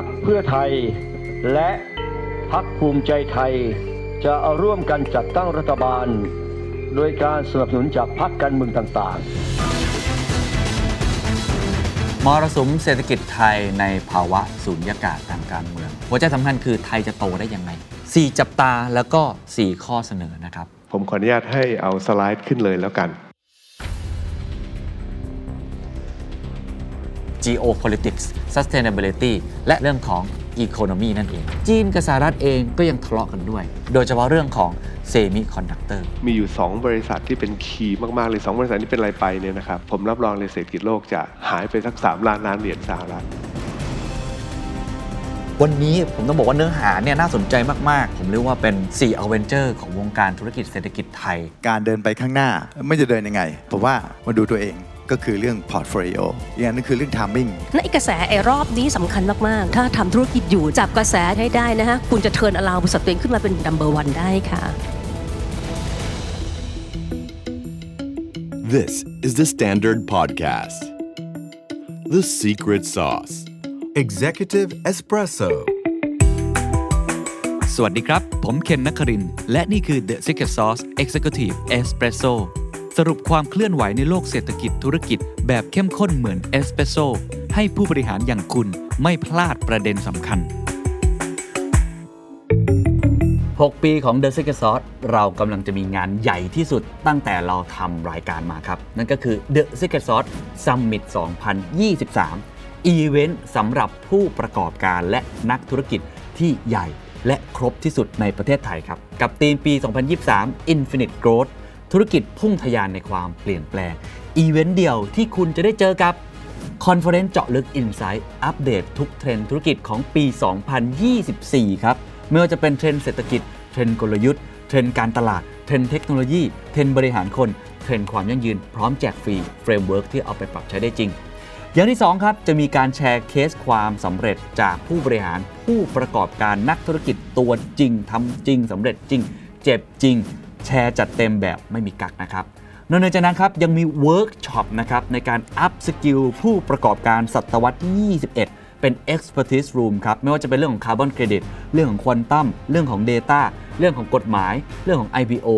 พักเพื่อไทย และพักภูมิใจไทย จะร่วมกันจัดตั้งรัฐบาล โดยการสนับสนุนจากพรรคการเมืองต่างๆ มรสุมเศรษฐกิจไทยในภาวะสูญญากาศทางการเมือง หัวใจสำคัญคือไทยจะโตได้ยังไง4จับตาแล้วก็ 4 ข้อเสนอนะครับ ผมขออนุญาตให้เอาสไลด์ขึ้นเลยแล้วกัน geopolitics sustainability และเรื่องของ economy นั่นเอง จีนกับสหรัฐเองก็ยังทะเลาะกันด้วย โดยเฉพาะเรื่องของ semiconductor มีอยู่ 2 บริษัทที่เป็นคีย์มาก ๆ เลย 2 บริษัทนี้เป็นอะไรไปเนี่ยนะครับ ผมรับรองเลยเศรษฐกิจโลกจะหายไปสัก 3 ล้านล้านเหรียญสหรัฐวันนี้ผมต้องบอกว่าเนื้อหาเนี่ยน่าสนใจมาก ๆ ผมเรียกว่าเป็น 4 a v e n g e r ของวงการธุรกิจเศรษฐกิจไทย การเดินไปข้างหน้าไม่จะเดินยังไง ผมว่ามาดูตัวเอง ก็คือเรื่อง portfolio อีกอย่างนึงคือเรื่อง timingและไอ้กระแสไอ้รอบนี้สำคัญมาก ๆ ถ้าทำธุรกิจอยู่จับกระแสให้ได้นะฮะ คุณจะ turn around บริษัทตัวเองขึ้นมาเป็น number one ได้ค่ะ This is the Standard Podcast. The Secret Sauce. Executive Espresso สวัสดีครับ ผมเคนนักครินทร์และนี่คือ The Secret Sauce Executive Espresso สรุปความเคลื่อนไหวในโลกเศรษฐกิจธุรกิจ แบบเข้มข้นเหมือนเอสเปรสโซให้ผู้บริหารอย่างคุณไม่พลาดประเด็นสำคัญ 6 ปีของ The Secret Sauce เรากำลังจะมีงานใหญ่ที่สุดตั้งแต่เราทำรายการมาครับ นั่นก็คือ The Secret Sauce Summit 2023 อีเวนต์สำหรับผู้ประกอบการและนักธุรกิจที่ใหญ่และครบที่สุดในประเทศไทยครับ กับธีมปี 2023 Infinite Growth ธุรกิจพุ่งทะยานในความเปลี่ยนแปลง อีเวนต์เดียวที่คุณจะได้เจอกับ conference เจาะลึก Insight อัปเดตทุกเทรนด์ธุรกิจของปี 2024 ครับ ไม่ว่าจะเป็นเทรนด์เศรษฐกิจ เทรนด์กลยุทธ์ เทรนด์การตลาด เทรนด์เทคโนโลยี เทรนด์บริหารคน เทรนด์ความยั่งยืน พร้อมแจกฟรี framework ที่เอาไปปรับใช้ได้จริง อย่างที่ 2 ครับ จะมีการแชร์เคสความสำเร็จจากผู้บริหารผู้ประกอบการนักธุรกิจตัวจริงทำจริงสำเร็จจริง เจ็บจริง แชร์จัดเต็มแบบไม่มีกักนะครับนอกจากนั้นครับยังมีเวิร์กช็อปนะครับในการ upskill ผู้ประกอบการศตวรรษที่ 21 เป็น Expertise Room ครับไม่ว่าจะเป็นเรื่องของคาร์บอนเครดิตเรื่องของควอนตัมเรื่องของ Data เรื่องของกฎหมาย เรื่องของ IPO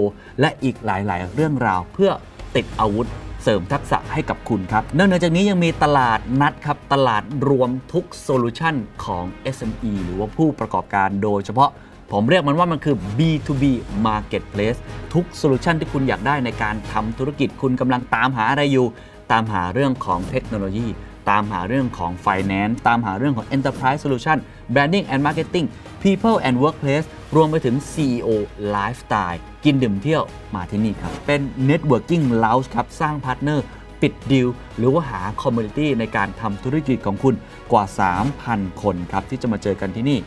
และอีกหลาย ๆ เรื่องราวเพื่อติดอาวุธเสริมทักษะให้กับคุณครับนอกจากนี้ยังมีตลาดนัดครับ ตลาดรวมทุก solution ของ SME หรือว่าผู้ประกอบการโดยเฉพาะ ผมเรียกมันว่ามันคือ B2B Marketplace ทุก solution ที่คุณอยากได้ในการทำธุรกิจคุณกำลังตามหาอะไรอยู่ ตามหาเรื่องของเทคโนโลยี ตามหาเรื่องของ Finance ตามหาเรื่องของ Enterprise Solution Branding and Marketing People and Workplace รวมไปถึง CEO Lifestyle กินดื่มเที่ยวมาที่นี่ครับ เป็น Networking Lounge ครับ สร้าง partnerปิดดีลหรือว่าหา community ในการทำธุรกิจของคุณกว่า 3,000 คนครับ ที่จะมาเจอกันที่นี่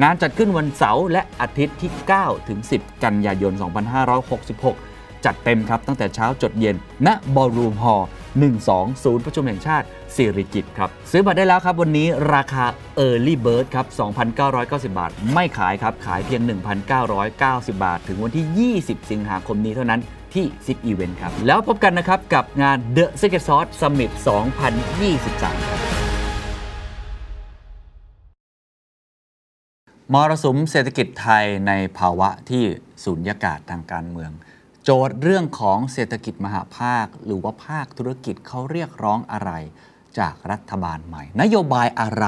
งานจัดขึ้นวันเสาร์และอาทิตย์ที่ 9 ถึง 10 กันยายน 2566 จัดเต็มครับตั้งแต่เช้าจดเย็น ณ Ballroom Hall 12 ศูนย์ประชุมแห่งชาติสิริกิติ์ครับ ซื้อบัตรได้แล้วครับ วันนี้ราคา Early Bird ครับ 2,990 บาท ไม่ขายครับ ขายเพียง 1,990 บาท ถึงวันที่ 20 สิงหาคมนี้เท่านั้นที่ซิกอีเวนต์ครับ แล้วพบกันนะครับ กับงาน The Secret Sauce Summit 2023ครับ มรสุมเศรษฐกิจไทยในภาวะที่สูญญากาศทางการเมือง โจทย์เรื่องของเศรษฐกิจมหาภาค หรือว่าภาคธุรกิจเขาเรียกร้องอะไร จากรัฐบาลใหม่ นโยบายอะไร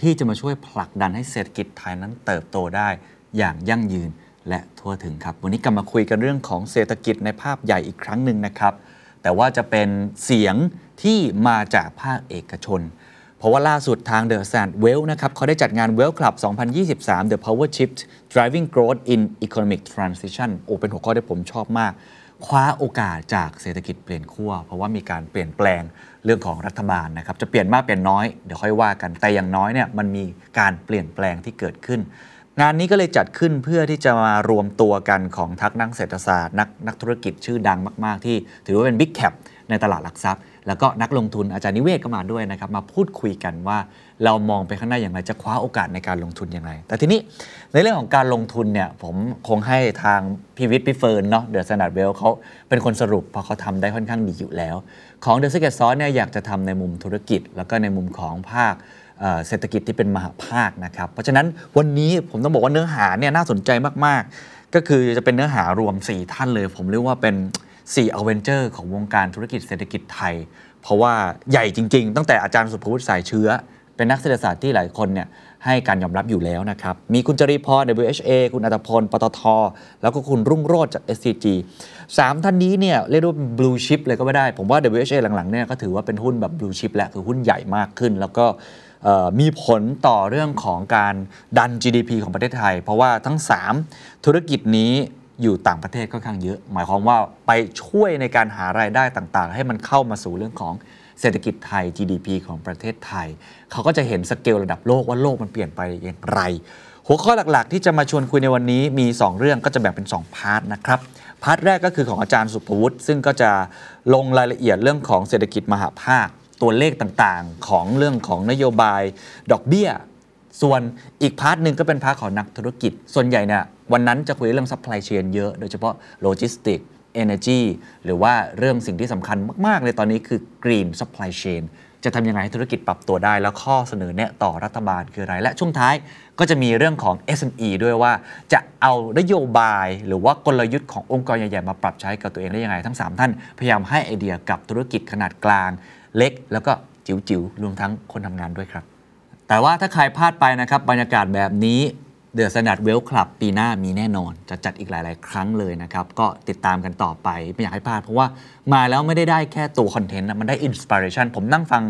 ที่จะมาช่วยผลักดันให้เศรษฐกิจไทยนั้นเติบโตได้อย่างยั่งยืนและทั่วถึงครับ วันนี้กลับมาคุยกันเรื่องของเศรษฐกิจในภาพใหญ่อีกครั้งหนึ่งนะครับ แต่ว่าจะเป็นเสียงที่มาจากภาคเอกชน เพราะว่าล่าสุดทาง The Sand Well นะครับเขาได้จัดงาน Well Club 2023 The Power Shift Driving Growth in Economic Transition โอ้เป็นหัวข้อที่ผมชอบมาก คว้าโอกาสจากเศรษฐกิจเปลี่ยนขั้วเพราะว่ามีการเปลี่ยนแปลงเรื่องของรัฐบาลนะครับจะเปลี่ยนมากเปลี่ยนน้อยเดี๋ยวค่อยว่ากันแต่อย่างน้อยเนี่ยมันมีการเปลี่ยนแปลงที่เกิดขึ้นงานนี้ก็เลยจัดขึ้นเพื่อที่จะมารวมตัวกันของทั้งนักเศรษฐศาสตร์ นักนักธุรกิจชื่อดังมาก ๆ ที่ถือว่าเป็น big cap ในตลาดหลักทรัพย์ แล้วก็นักลงทุนอาจารย์นิเวศน์ก็มาด้วยนะครับ มาพูดคุยกันว่าเรามองไปข้างหน้าอย่างไรจะคว้าโอกาสในการลงทุนอย่างไร แต่ทีนี้ในเรื่องของการลงทุนเนี่ยผมคงให้ทางพี่วิทย์พี่เฟิร์นเนาะ The Standard Wealth เขาเป็นคนสรุปเพราะเขาทำได้ค่อนข้างดีอยู่แล้ว ของ The Secret Sauce เนี่ยอยากจะทำในมุมธุรกิจ แล้วก็ในมุมของภาคเเศรษฐกิจที่เป็นมหาภาคนะครับ เพราะฉะนั้นวันนี้ผมต้องบอกว่าเนื้อหาเนี่ยน่าสนใจมากๆ ก็คือจะเป็นเนื้อหารวม 4 ท่านเลย ผมเรียกว่าเป็น 4 a v e n g e r ของวงการธุรกิจเศรษฐกิจไทย เพราะว่าใหญ่จริง ๆ ตั้งแต่อาจารย์สุภวุฒิสายเชื้อ เป็นนักเศรษฐศาสตร์ที่หลายคนเนี่ยให้การยอมรับอยู่แล้วนะครับ มีคุณจริพร WHA คุณอัตพล ปตท แล้วก็คุณรุ่งโรจน์จาก SCG สามท่านนี้เนี่ยเรียกได้ว่าเป็น blue chip เลยก็ไม่ได้ ผมว่า WHA หลังๆเนี่ยก็ถือว่าเป็นหุ้นแบบ blue chip แล้วคือหุ้นใหญ่มากขึ้น แล้วก็มีผลต่อเรื่องของการดัน GDP ของประเทศไทย เพราะว่าทั้ง 3 ธุรกิจนี้ อยู่ต่างประเทศค่อนข้างเยอะ หมายความว่าไปช่วยในการหารายได้ต่างๆ ให้มันเข้ามาสู่เรื่องของเศรษฐกิจไทย GDP ของประเทศไทย เขาก็จะเห็นสเกลระดับโลกว่าโลกมันเปลี่ยนไปอย่างไร หัวข้อหลักๆ ที่จะมาชวนคุยในวันนี้มี 2 เรื่องก็จะแบ่งเป็น 2 part นะครับ part แรกก็คือของอาจารย์ศุภวุฒิซึ่งก็จะลงรายละเอียดเรื่องของเศรษฐกิจมหภาคตัวเลขต่างๆ ของเรื่องของนโยบาย ดอกเบี้ย ส่วนอีก part หนึ่งก็เป็น part ของนักธุรกิจ ส่วนใหญ่เนี่ยวันนั้นจะคุยเรื่อง supply chain เยอะโดยเฉพาะโลจิสติกส์ energy หรือว่าเรื่องสิ่งที่สำคัญมาก ๆ เลยตอนนี้คือ green supply chain จะทำยังไงให้ธุรกิจปรับตัวได้ แล้วข้อเสนอแนะต่อรัฐบาลคืออะไร และช่วงท้ายก็จะมีเรื่องของ SME ด้วยว่าจะเอานโยบาย หรือว่ากลยุทธ์ขององค์กรใหญ่ๆ มาปรับใช้กับตัวเองได้ยังไง ทั้ง 3 ท่านพยายามให้ไอเดียกับธุรกิจขนาดกลาง เล็ก แล้วก็จิ๋วๆรวมทั้งคนทำงานด้วยครับ แต่ว่าถ้าใครพลาดไปนะครับบรรยากาศแบบนี้ The Standard Wealth Club ปีหน้ามีแน่นอน จะจัดอีกหลาย ๆ ครั้งเลยนะครับ ก็ติดตามกันต่อไป ไม่อยากให้พลาด เพราะว่ามาแล้วไม่ได้ได้แค่ตัว content นะมันได้ inspiration ผมนั่งฟัง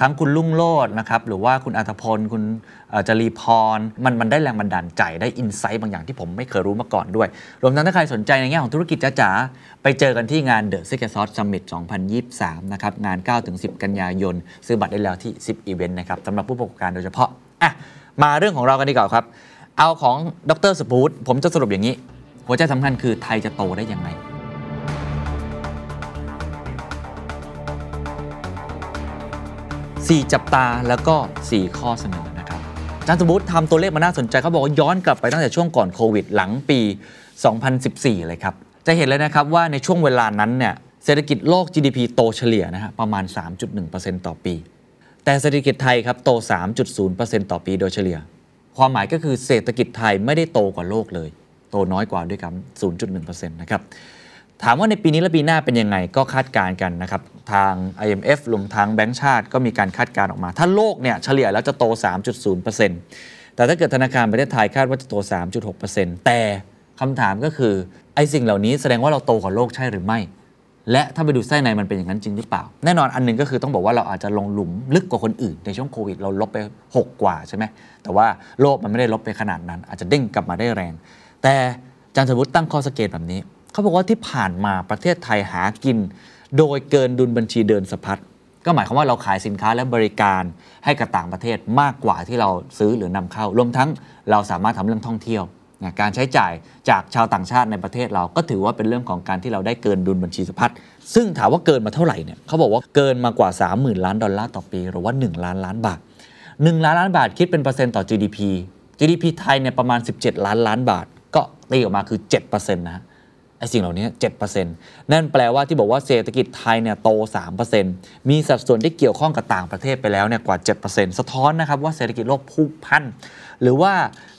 ทั้งคุณรุ่งโรจน์นะครับหรือว่าคุณอรรถพล คุณจรีพร มันมันได้แรงบันดาลใจได้ insight บางอย่างที่ผมไม่เคยรู้มาก่อนด้วย รวมทั้งถ้าใครสนใจในแง่ของธุรกิจจ๋าไปเจอกันที่งาน The Secret Sauce Summit 2023 นะครับ งาน 9-10 กันยายน ซื้อบัตรได้แล้วที่ 10 อีเวนต์นะครับสำหรับผู้ประกอบการโดยเฉพาะอะมาเรื่องของเรากันดีกว่าครับ เอาของดรสปูตผมจะสรุปอย่างนี้ หัวใจสำคัญคือไทยจะโตได้ยังไง 4 จับตาแล้วก็ 4 ข้อเสนอนะครับอาจารย์สมบูรณ์ทำตัวเลขมาน่าสนใจเขาบอกว่าย้อนกลับไปตั้งแต่ช่วงก่อนโควิดหลังปี 2014 เลยครับ จะเห็นเลยนะครับว่าในช่วงเวลานั้นเนี่ยเศรษฐกิจโลก GDP โตเฉลี่ยนะฮะประมาณ 3.1%ต่อปี แต่เศรษฐกิจไทยครับโต 3.0%ต่อปีโดยเฉลี่ย ความหมายก็คือเศรษฐกิจไทยไม่ได้โตกว่าโลกเลย โตน้อยกว่าด้วยกัน0.1%นะครับ ถามว่าในปีนี้และปีหน้าเป็นยังไงก็คาดการณ์กันนะครับทาง IMF รวมทางแบงก์ชาติก็มีการคาดการณ์ออกมา ถ้าโลกเนี่ยเฉลี่ยแล้วจะโต 3.0%แต่ถ้าเกิดธนาคารประเทศไทยคาดว่าจะโต 3.6%แต่คำถามก็คือไอ้สิ่งเหล่านี้แสดงว่าเราโตกว่าโลกใช่หรือไม่ และถ้าไปดูไส้ในมันเป็นอย่างนั้นจริงหรือเปล่า แน่นอนอันหนึงก็คือต้องบอกว่าเราอาจจะลงหลุมลึกกว่าคนอื่น ในช่วงโควิดเราลบไป 6 กว่าใช่ไหมแต่ว่าโลกมันไม่ได้ลบไปขนาดนั้น อาจจะเด้งกลับมาได้แรง แต่จารย์สมมติตั้งข้อสังเกตแบบนี้ เขาบอกว่าที่ผ่านมาประเทศไทยหากิน โดยเกินดุลบัญชีเดินสะพัดก็หมายความว่าเราขายสินค้าและบริการให้กับต่างประเทศมากกว่าที่เราซื้อหรือนำเข้า รวมทั้งเราสามารถทำเรื่องท่องเที่ยวนะการใช้จ่ายจากชาวต่างชาติในประเทศเราก็ถือว่าเป็นเรื่องของการที่เราได้เกินดุลบัญชีสะพัดซึ่งถามว่าเกินมาเท่าไหร่เนี่ยเขาบอกว่าเกินมากว่า 30,000 ล้านดอลลาร์ต่อปี หรือว่า 1 ล้านล้านบาท 1 ล้านล้านบาทคิดเป็นเปอร์เซ็นต์ต่อ GDP GDP ไทยเนี่ยประมาณ 17 ล้านล้านบาท ก็ตีออกมาคือ 7%นะ ไอ้สิ่งเหล่านี้ 7%นั่นแปลว่าที่บอกว่าเศรษฐกิจไทยเนี่ยโต 3%มีสัดส่วนที่เกี่ยวข้องกับต่างประเทศไปแล้วเนี่ยกว่า 7%สะท้อนนะครับว่าเศรษฐกิจโลกพุ่งพันหรือว่า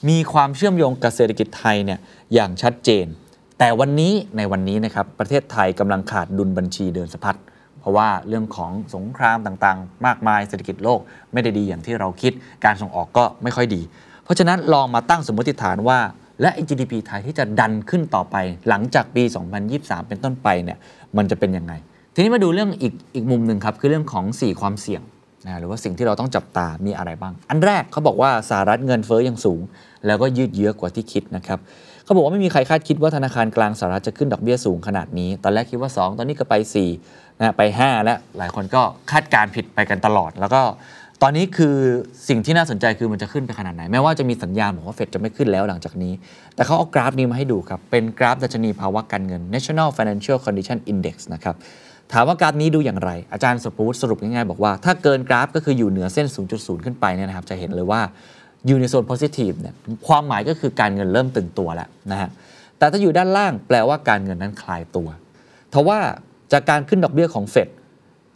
มีความเชื่อมโยงกับเศรษฐกิจไทยเนี่ยอย่างชัดเจน แต่วันนี้ในวันนี้นะครับประเทศไทยกำลังขาดดุลบัญชีเดินสะพัดเพราะว่าเรื่องของสงครามต่างๆ มากมายเศรษฐกิจโลกไม่ได้ดีอย่างที่เราคิด การส่งออกก็ไม่ค่อยดี เพราะฉะนั้นลองมาตั้งสมมติฐานว่า และ GDP ไทยที่จะดันขึ้นต่อไป หลังจากปี 2023 เป็นต้นไปเนี่ยมันจะเป็นยังไง ทีนี้มาดูเรื่องอีกอีกมุมหนึ่งครับ คือเรื่องของ 4 ความเสี่ยงนะหรือว่าสิ่งที่เราต้องจับตามีอะไรบ้าง อันแรกเขาบอกว่าสหรัฐเงินเฟ้อยังสูง แล้วก็ยืดเยื้อกว่าที่คิดนะครับเขาบอกว่าไม่มีใครคาดคิดว่าธนาคารกลางสหรัฐจะขึ้นดอกเบี้ยสูงขนาดนี้ ตอนแรกคิดว่า 2 ตอนนี้ก็ไป4นะไป 5 แล้วหลายคนก็คาดการณ์ผิดไปกันตลอด แล้วก็ ตอนนี้คือสิ่งที่น่าสนใจคือมันจะขึ้นไปขนาดไหน แม้ว่าจะมีสัญญาณบอกว่าเฟดจะไม่ขึ้นแล้วหลังจากนี้ แต่เขาเอากราฟนี้มาให้ดูครับ เป็นกราฟดัชนีภาวะการเงิน National Financial Condition Index นะครับ ถามว่ากราฟนี้ดูอย่างไร อาจารย์สปูตสรุปง่ายๆบอกว่า ถ้าเกินกราฟก็คืออยู่เหนือเส้น 0.0 ขึ้นไปเนี่ยนะครับ จะเห็นเลยว่าอยู่ในโซน positive เนี่ยความหมายก็คือการเงินเริ่มตึงตัวแล้วนะฮะ แต่ถ้าอยู่ด้านล่างแปลว่าการเงินนั้นคลายตัว ทว่าจากการขึ้นดอกเบี้ยของเฟด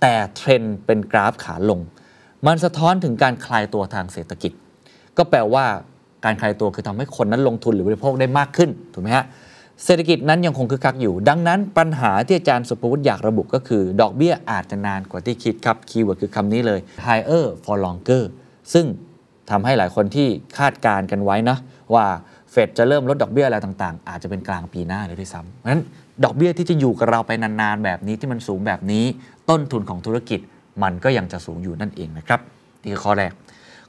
แต่เทรนเป็นกราฟขาลง มันสะท้อนถึงการคลายตัวทางเศรษฐกิจ ก็แปลว่าการคลายตัวคือทำให้คนนั้นลงทุนหรือบริโภคได้มากขึ้นถูกไหมฮะเศรษฐกิจนั้นยังคงคึกคักอยู่ ดังนั้นปัญหาที่อาจารย์ศุภวุฒิอยากระบุก็คือ ดอกเบี้ยอาจจะนานกว่าที่คิดครับ keyword คือคำนี้เลย higher for longer ซึ่งทำให้หลายคนที่คาดการณ์กันไว้นะว่าเฟดจะเริ่มลดดอกเบี้ยอะไรต่างๆ อาจจะเป็นกลางปีหน้าเลยด้วยซ้ำเพราะฉะนั้นดอกเบี้ยที่จะอยู่กับเราไปนานๆ แบบนี้ที่มันสูงแบบนี้ ต้นทุนของธุรกิจ มันก็ยังจะสูงอยู่นั่นเองนะครับนี่คือข้อแรก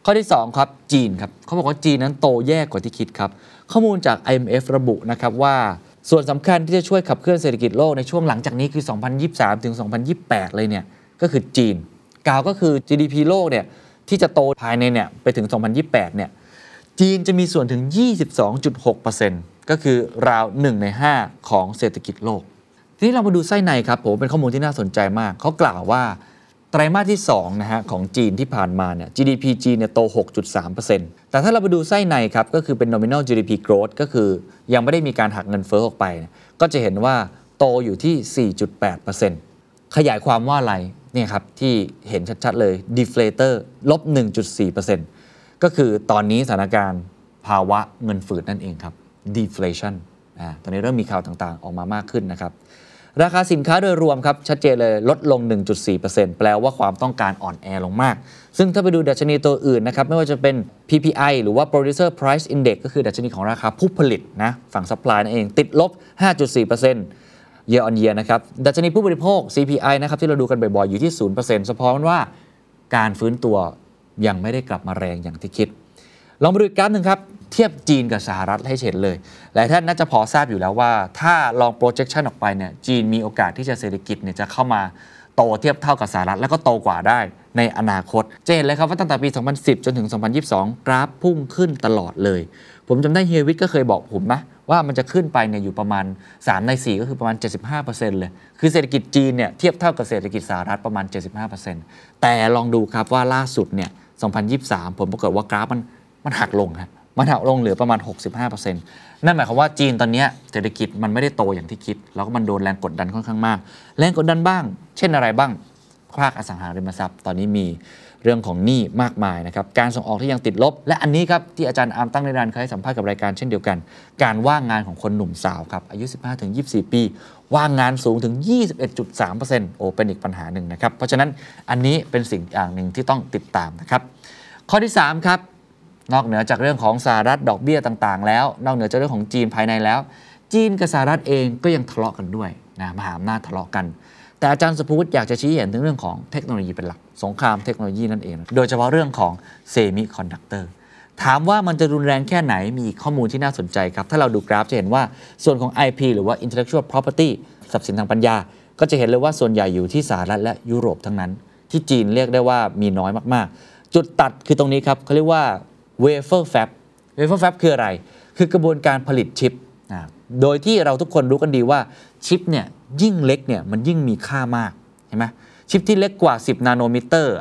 ข้อที่ 2 ครับจีนครับเขาบอกว่าจีนนั้นโตแย่กว่าที่คิดครับ ข้อมูลจาก IMF ระบุนะครับว่าส่วนสำคัญที่จะช่วยขับเคลื่อนเศรษฐกิจโลกในช่วงหลังจากนี้คือ 2023 ถึง 2028 เลยเนี่ยก็คือจีนกล่าวก็คือ GDP โลกเนี่ยที่จะโตภายในเนี่ยไปถึง 2028 เนี่ยจีนจะมีส่วนถึง 22.6%ก็คือราว 1 ใน 5 ของเศรษฐกิจโลก ทีนี้เรามาดูไส้ในครับผมเป็นข้อมูลที่น่าสนใจมาก เขากล่าวว่า ไตรมาสที่2นะฮะของจีนที่ผ่านมาเนี่ย GDP จีนเนี่ยโต 6.3%แต่ถ้าเราไปดูไส้ในครับ ก็คือเป็น nominal GDP growth ก็คือยังไม่ได้มีการหักเงินเฟ้อออกไป ก็จะเห็นว่าโตอยู่ที่ 4.8%ขยายความว่าอะไรเนี่ยครับ ที่เห็นชัดๆเลย deflator ลบ 1.4%ก็คือตอนนี้สถานการณ์ภาวะเงินฝืดนั่นเองครับ deflation อ่าตอนนี้เริ่มมีข่าวต่างๆ ออกมามากขึ้นนะครับ ราคาสินค้าโดยรวมครับชัดเจนเลยลดลง 1.4%แปลว่าความต้องการอ่อนแอลงมาก ซึ่งถ้าไปดูดัชนีตัวอื่นนะครับไม่ว่าจะเป็น PPI หรือว่า Producer Price Index ก็คือดัชนีของราคาผู้ผลิตนะฝั่ง supply นั่นเองติดลบ 5.4% year on year นะครับดัชนีผู้บริโภค CPI นะครับที่เราดูกันบ่อยๆอยู่ที่ 0%สะท้อนว่าการฟื้นตัวยังไม่ได้กลับมาแรงอย่างที่คิด ลองมาดูอีกกราฟหนึ่งครับ เทียบจีนกับสหรัฐให้เห็นเลย หลายท่านน่าจะพอทราบอยู่แล้วว่า ถ้าลอง projection ออกไปเนี่ยจีนมีโอกาสที่จะเศรษฐกิจเนี่ยจะเข้ามาโตเทียบเท่ากับสหรัฐแล้วก็โตกว่าได้ในอนาคตจะเห็นเลยครับว่าตั้งแต่ปี 2010 จนถึง 2022 กราฟพุ่งขึ้นตลอดเลย ผมจำได้เฮียวิทก็เคยบอกผมนะว่ามันจะขึ้นไปเนี่ยอยู่ประมาณ 3 ใน 4 ก็คือประมาณ 75%เลย คือเศรษฐกิจจีนเนี่ยเทียบเท่ากับเศรษฐกิจสหรัฐประมาณ 75%แต่ลองดูครับว่าล่าสุดเนี่ย 2023 ผมปรากฏว่ากราฟมันมันหักลงครับ มันหักลงเหลือประมาณ 65%นั่นหมายความว่าจีนตอนนี้เศรษฐกิจมันไม่ได้โตอย่างที่คิด แล้วก็มันโดนแรงกดดันค่อนข้างมาก แรงกดดันบ้าง เช่นอะไรบ้างภาคอสังหาริมทรัพย์ ตอนนี้มีเรื่องของหนี้มากมายนะครับ การส่งออกที่ยังติดลบ และอันนี้ครับที่อาจารย์อาร์มตั้งในรานเคยให้สัมภาษณ์กับรายการเช่นเดียวกัน การว่างงานของคนหนุ่มสาวครับอายุ 15-24 ปี ว่างงานสูงถึง 21.3%โอเป็นอีกปัญหาหนึ่งนะครับ เพราะฉะนั้นอันนี้เป็นสิ่งอย่างหนึ่งที่ต้องติดตามนะครับ ข้อที่ 3 ครับ นอกเหนือจากเรื่องของสหรัฐดอกเบี้ยต่างๆ แล้ว นอกเหนือจากเรื่องของจีนภายในแล้ว จีนกับสหรัฐเองก็ยังทะเลาะกันด้วยนะมหาอำนาจทะเลาะกัน แต่อาจารย์ศุภวุฒิอยากจะชี้เห็นถึงเรื่องของเทคโนโลยีเป็นหลัก สงครามเทคโนโลยีนั่นเอง โดยเฉพาะเรื่องของเซมิคอนดักเตอร์ถามว่ามันจะรุนแรงแค่ไหนมีข้อมูลที่น่าสนใจครับ ถ้าเราดูกราฟจะเห็นว่าส่วนของ IP หรือว่า intellectual property ทรัพย์สินทางปัญญา ก็จะเห็นเลยว่าส่วนใหญ่อยู่ที่สหรัฐและยุโรปทั้งนั้น ที่จีนเรียกได้ว่ามีน้อยมากๆ จุดตัดคือตรงนี้ครับเขาเรียกว่า wafer fab wafer fab คืออะไร คือกระบวนการผลิตชิปนะโดยที่เราทุกคนรู้กันดีว่าชิปเนี่ยยิ่งเล็กเนี่ยมันยิ่งมีค่ามากเห็นไหมชิปที่เล็กกว่า 10 nanometer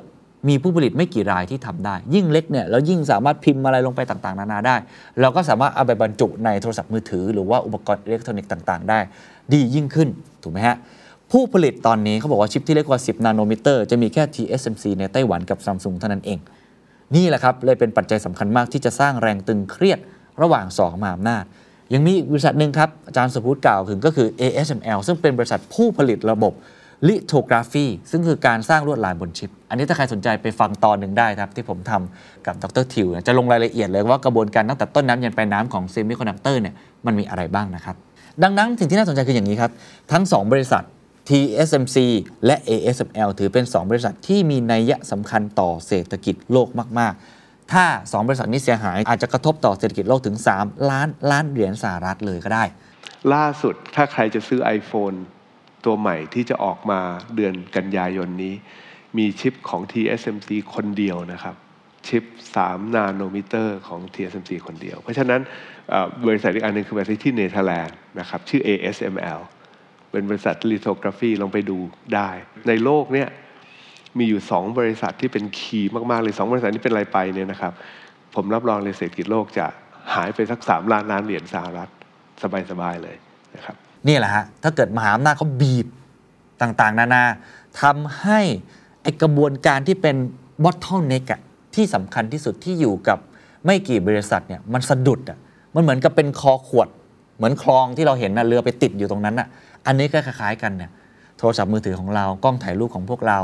มีผู้ผลิตไม่กี่รายที่ทำได้ ยิ่งเล็กเนี่ยแล้วยิ่งสามารถพิมพ์อะไรลงไปต่างๆ นานาได้ เราก็สามารถเอาไปบรรจุในโทรศัพท์มือถือ หรือว่าอุปกรณ์อิเล็กทรอนิกส์ต่างๆ ได้ ดียิ่งขึ้นถูกไหมฮะผู้ผลิตตอนนี้เขาบอกว่าชิปที่เล็กกว่า 10 nanometer จะมีแค่ TSMC ในไต้หวันกับซัมซุงเท่านั้นเอง นี่แหละครับเลยเป็นปัจจัยสำคัญมากที่จะสร้างแรงตึงเครียดระหว่างสองมหาอำนาจยังมีอีกบริษัทหนึ่งครับ อาจารย์ศุภวุฒิกล่าวถึงก็คือ ASML ซึ่งเป็นบริษัทผู้ผลิตระบบ lithography ซึ่งคือการสร้างลวดลายบนชิป อันนี้ถ้าใครสนใจไปฟังตอนหนึ่งได้ครับ ที่ผมทำกับดรทิว จะลงรายละเอียดเลยว่ากระบวนการตั้งแต่ต้นน้ำยันปลายน้ำของเซมิคอนดักเตอร์เนี่ยมันมีอะไรบ้างนะครับ ดังนั้นสิ่งที่น่าสนใจคืออย่างนี้ครับ ทั้ง 2 บริษัท TSMC และ ASML ถือเป็น 2 บริษัทที่มีนัยสำคัญต่อเศรษฐกิจโลกมาก ๆ ถ้า 2 บริษัทนี้เสียหายอาจจะกระทบต่อเศรษฐกิจโลกถึง 3 ล้านล้านเหรียญสหรัฐเลยก็ได้ ล่าสุดถ้าใครจะซื้อ iPhone ตัวใหม่ที่จะออกมาเดือนกันยายนนี้ มีชิปของ TSMC คนเดียวนะครับชิป 3 nanometer ของ TSMC คนเดียว เพราะฉะนั้นบริษัทอีกอันหนึงคือบริษัทที่เนเธอร์แลนด์นะครับชื่อ ASML เป็นบริษัท lithography ลองไปดูได้ ในโลกเนี่ยมีอยู่ 2 บริษัทที่เป็น key มาก ๆ เลย 2 บริษัทนี้เป็นอะไรไปเนี่ยนะครับ ผมรับรองเลยเศรษฐกิจโลกจะหายไปสัก 3 ล้านล้านเหรียญสหรัฐ สบาย ๆ เลยนะครับนี่แหละฮะ ถ้าเกิดมหาอำนาจเขาบีบต่างๆ นานาทำให้ไอกระบวนการที่เป็น bottleneck อะที่สำคัญที่สุดที่อยู่กับไม่กี่บริษัทเนี่ยมันสะดุดอะมันเหมือนกับเป็นคอขวด เหมือนคลองที่เราเห็นนะเรือไปติดอยู่ตรงนั้นอะอันนี้ก็คล้ายๆกันเนี่ยโทรศัพท์มือถือของเรากล้องถ่ายรูปของพวกเรา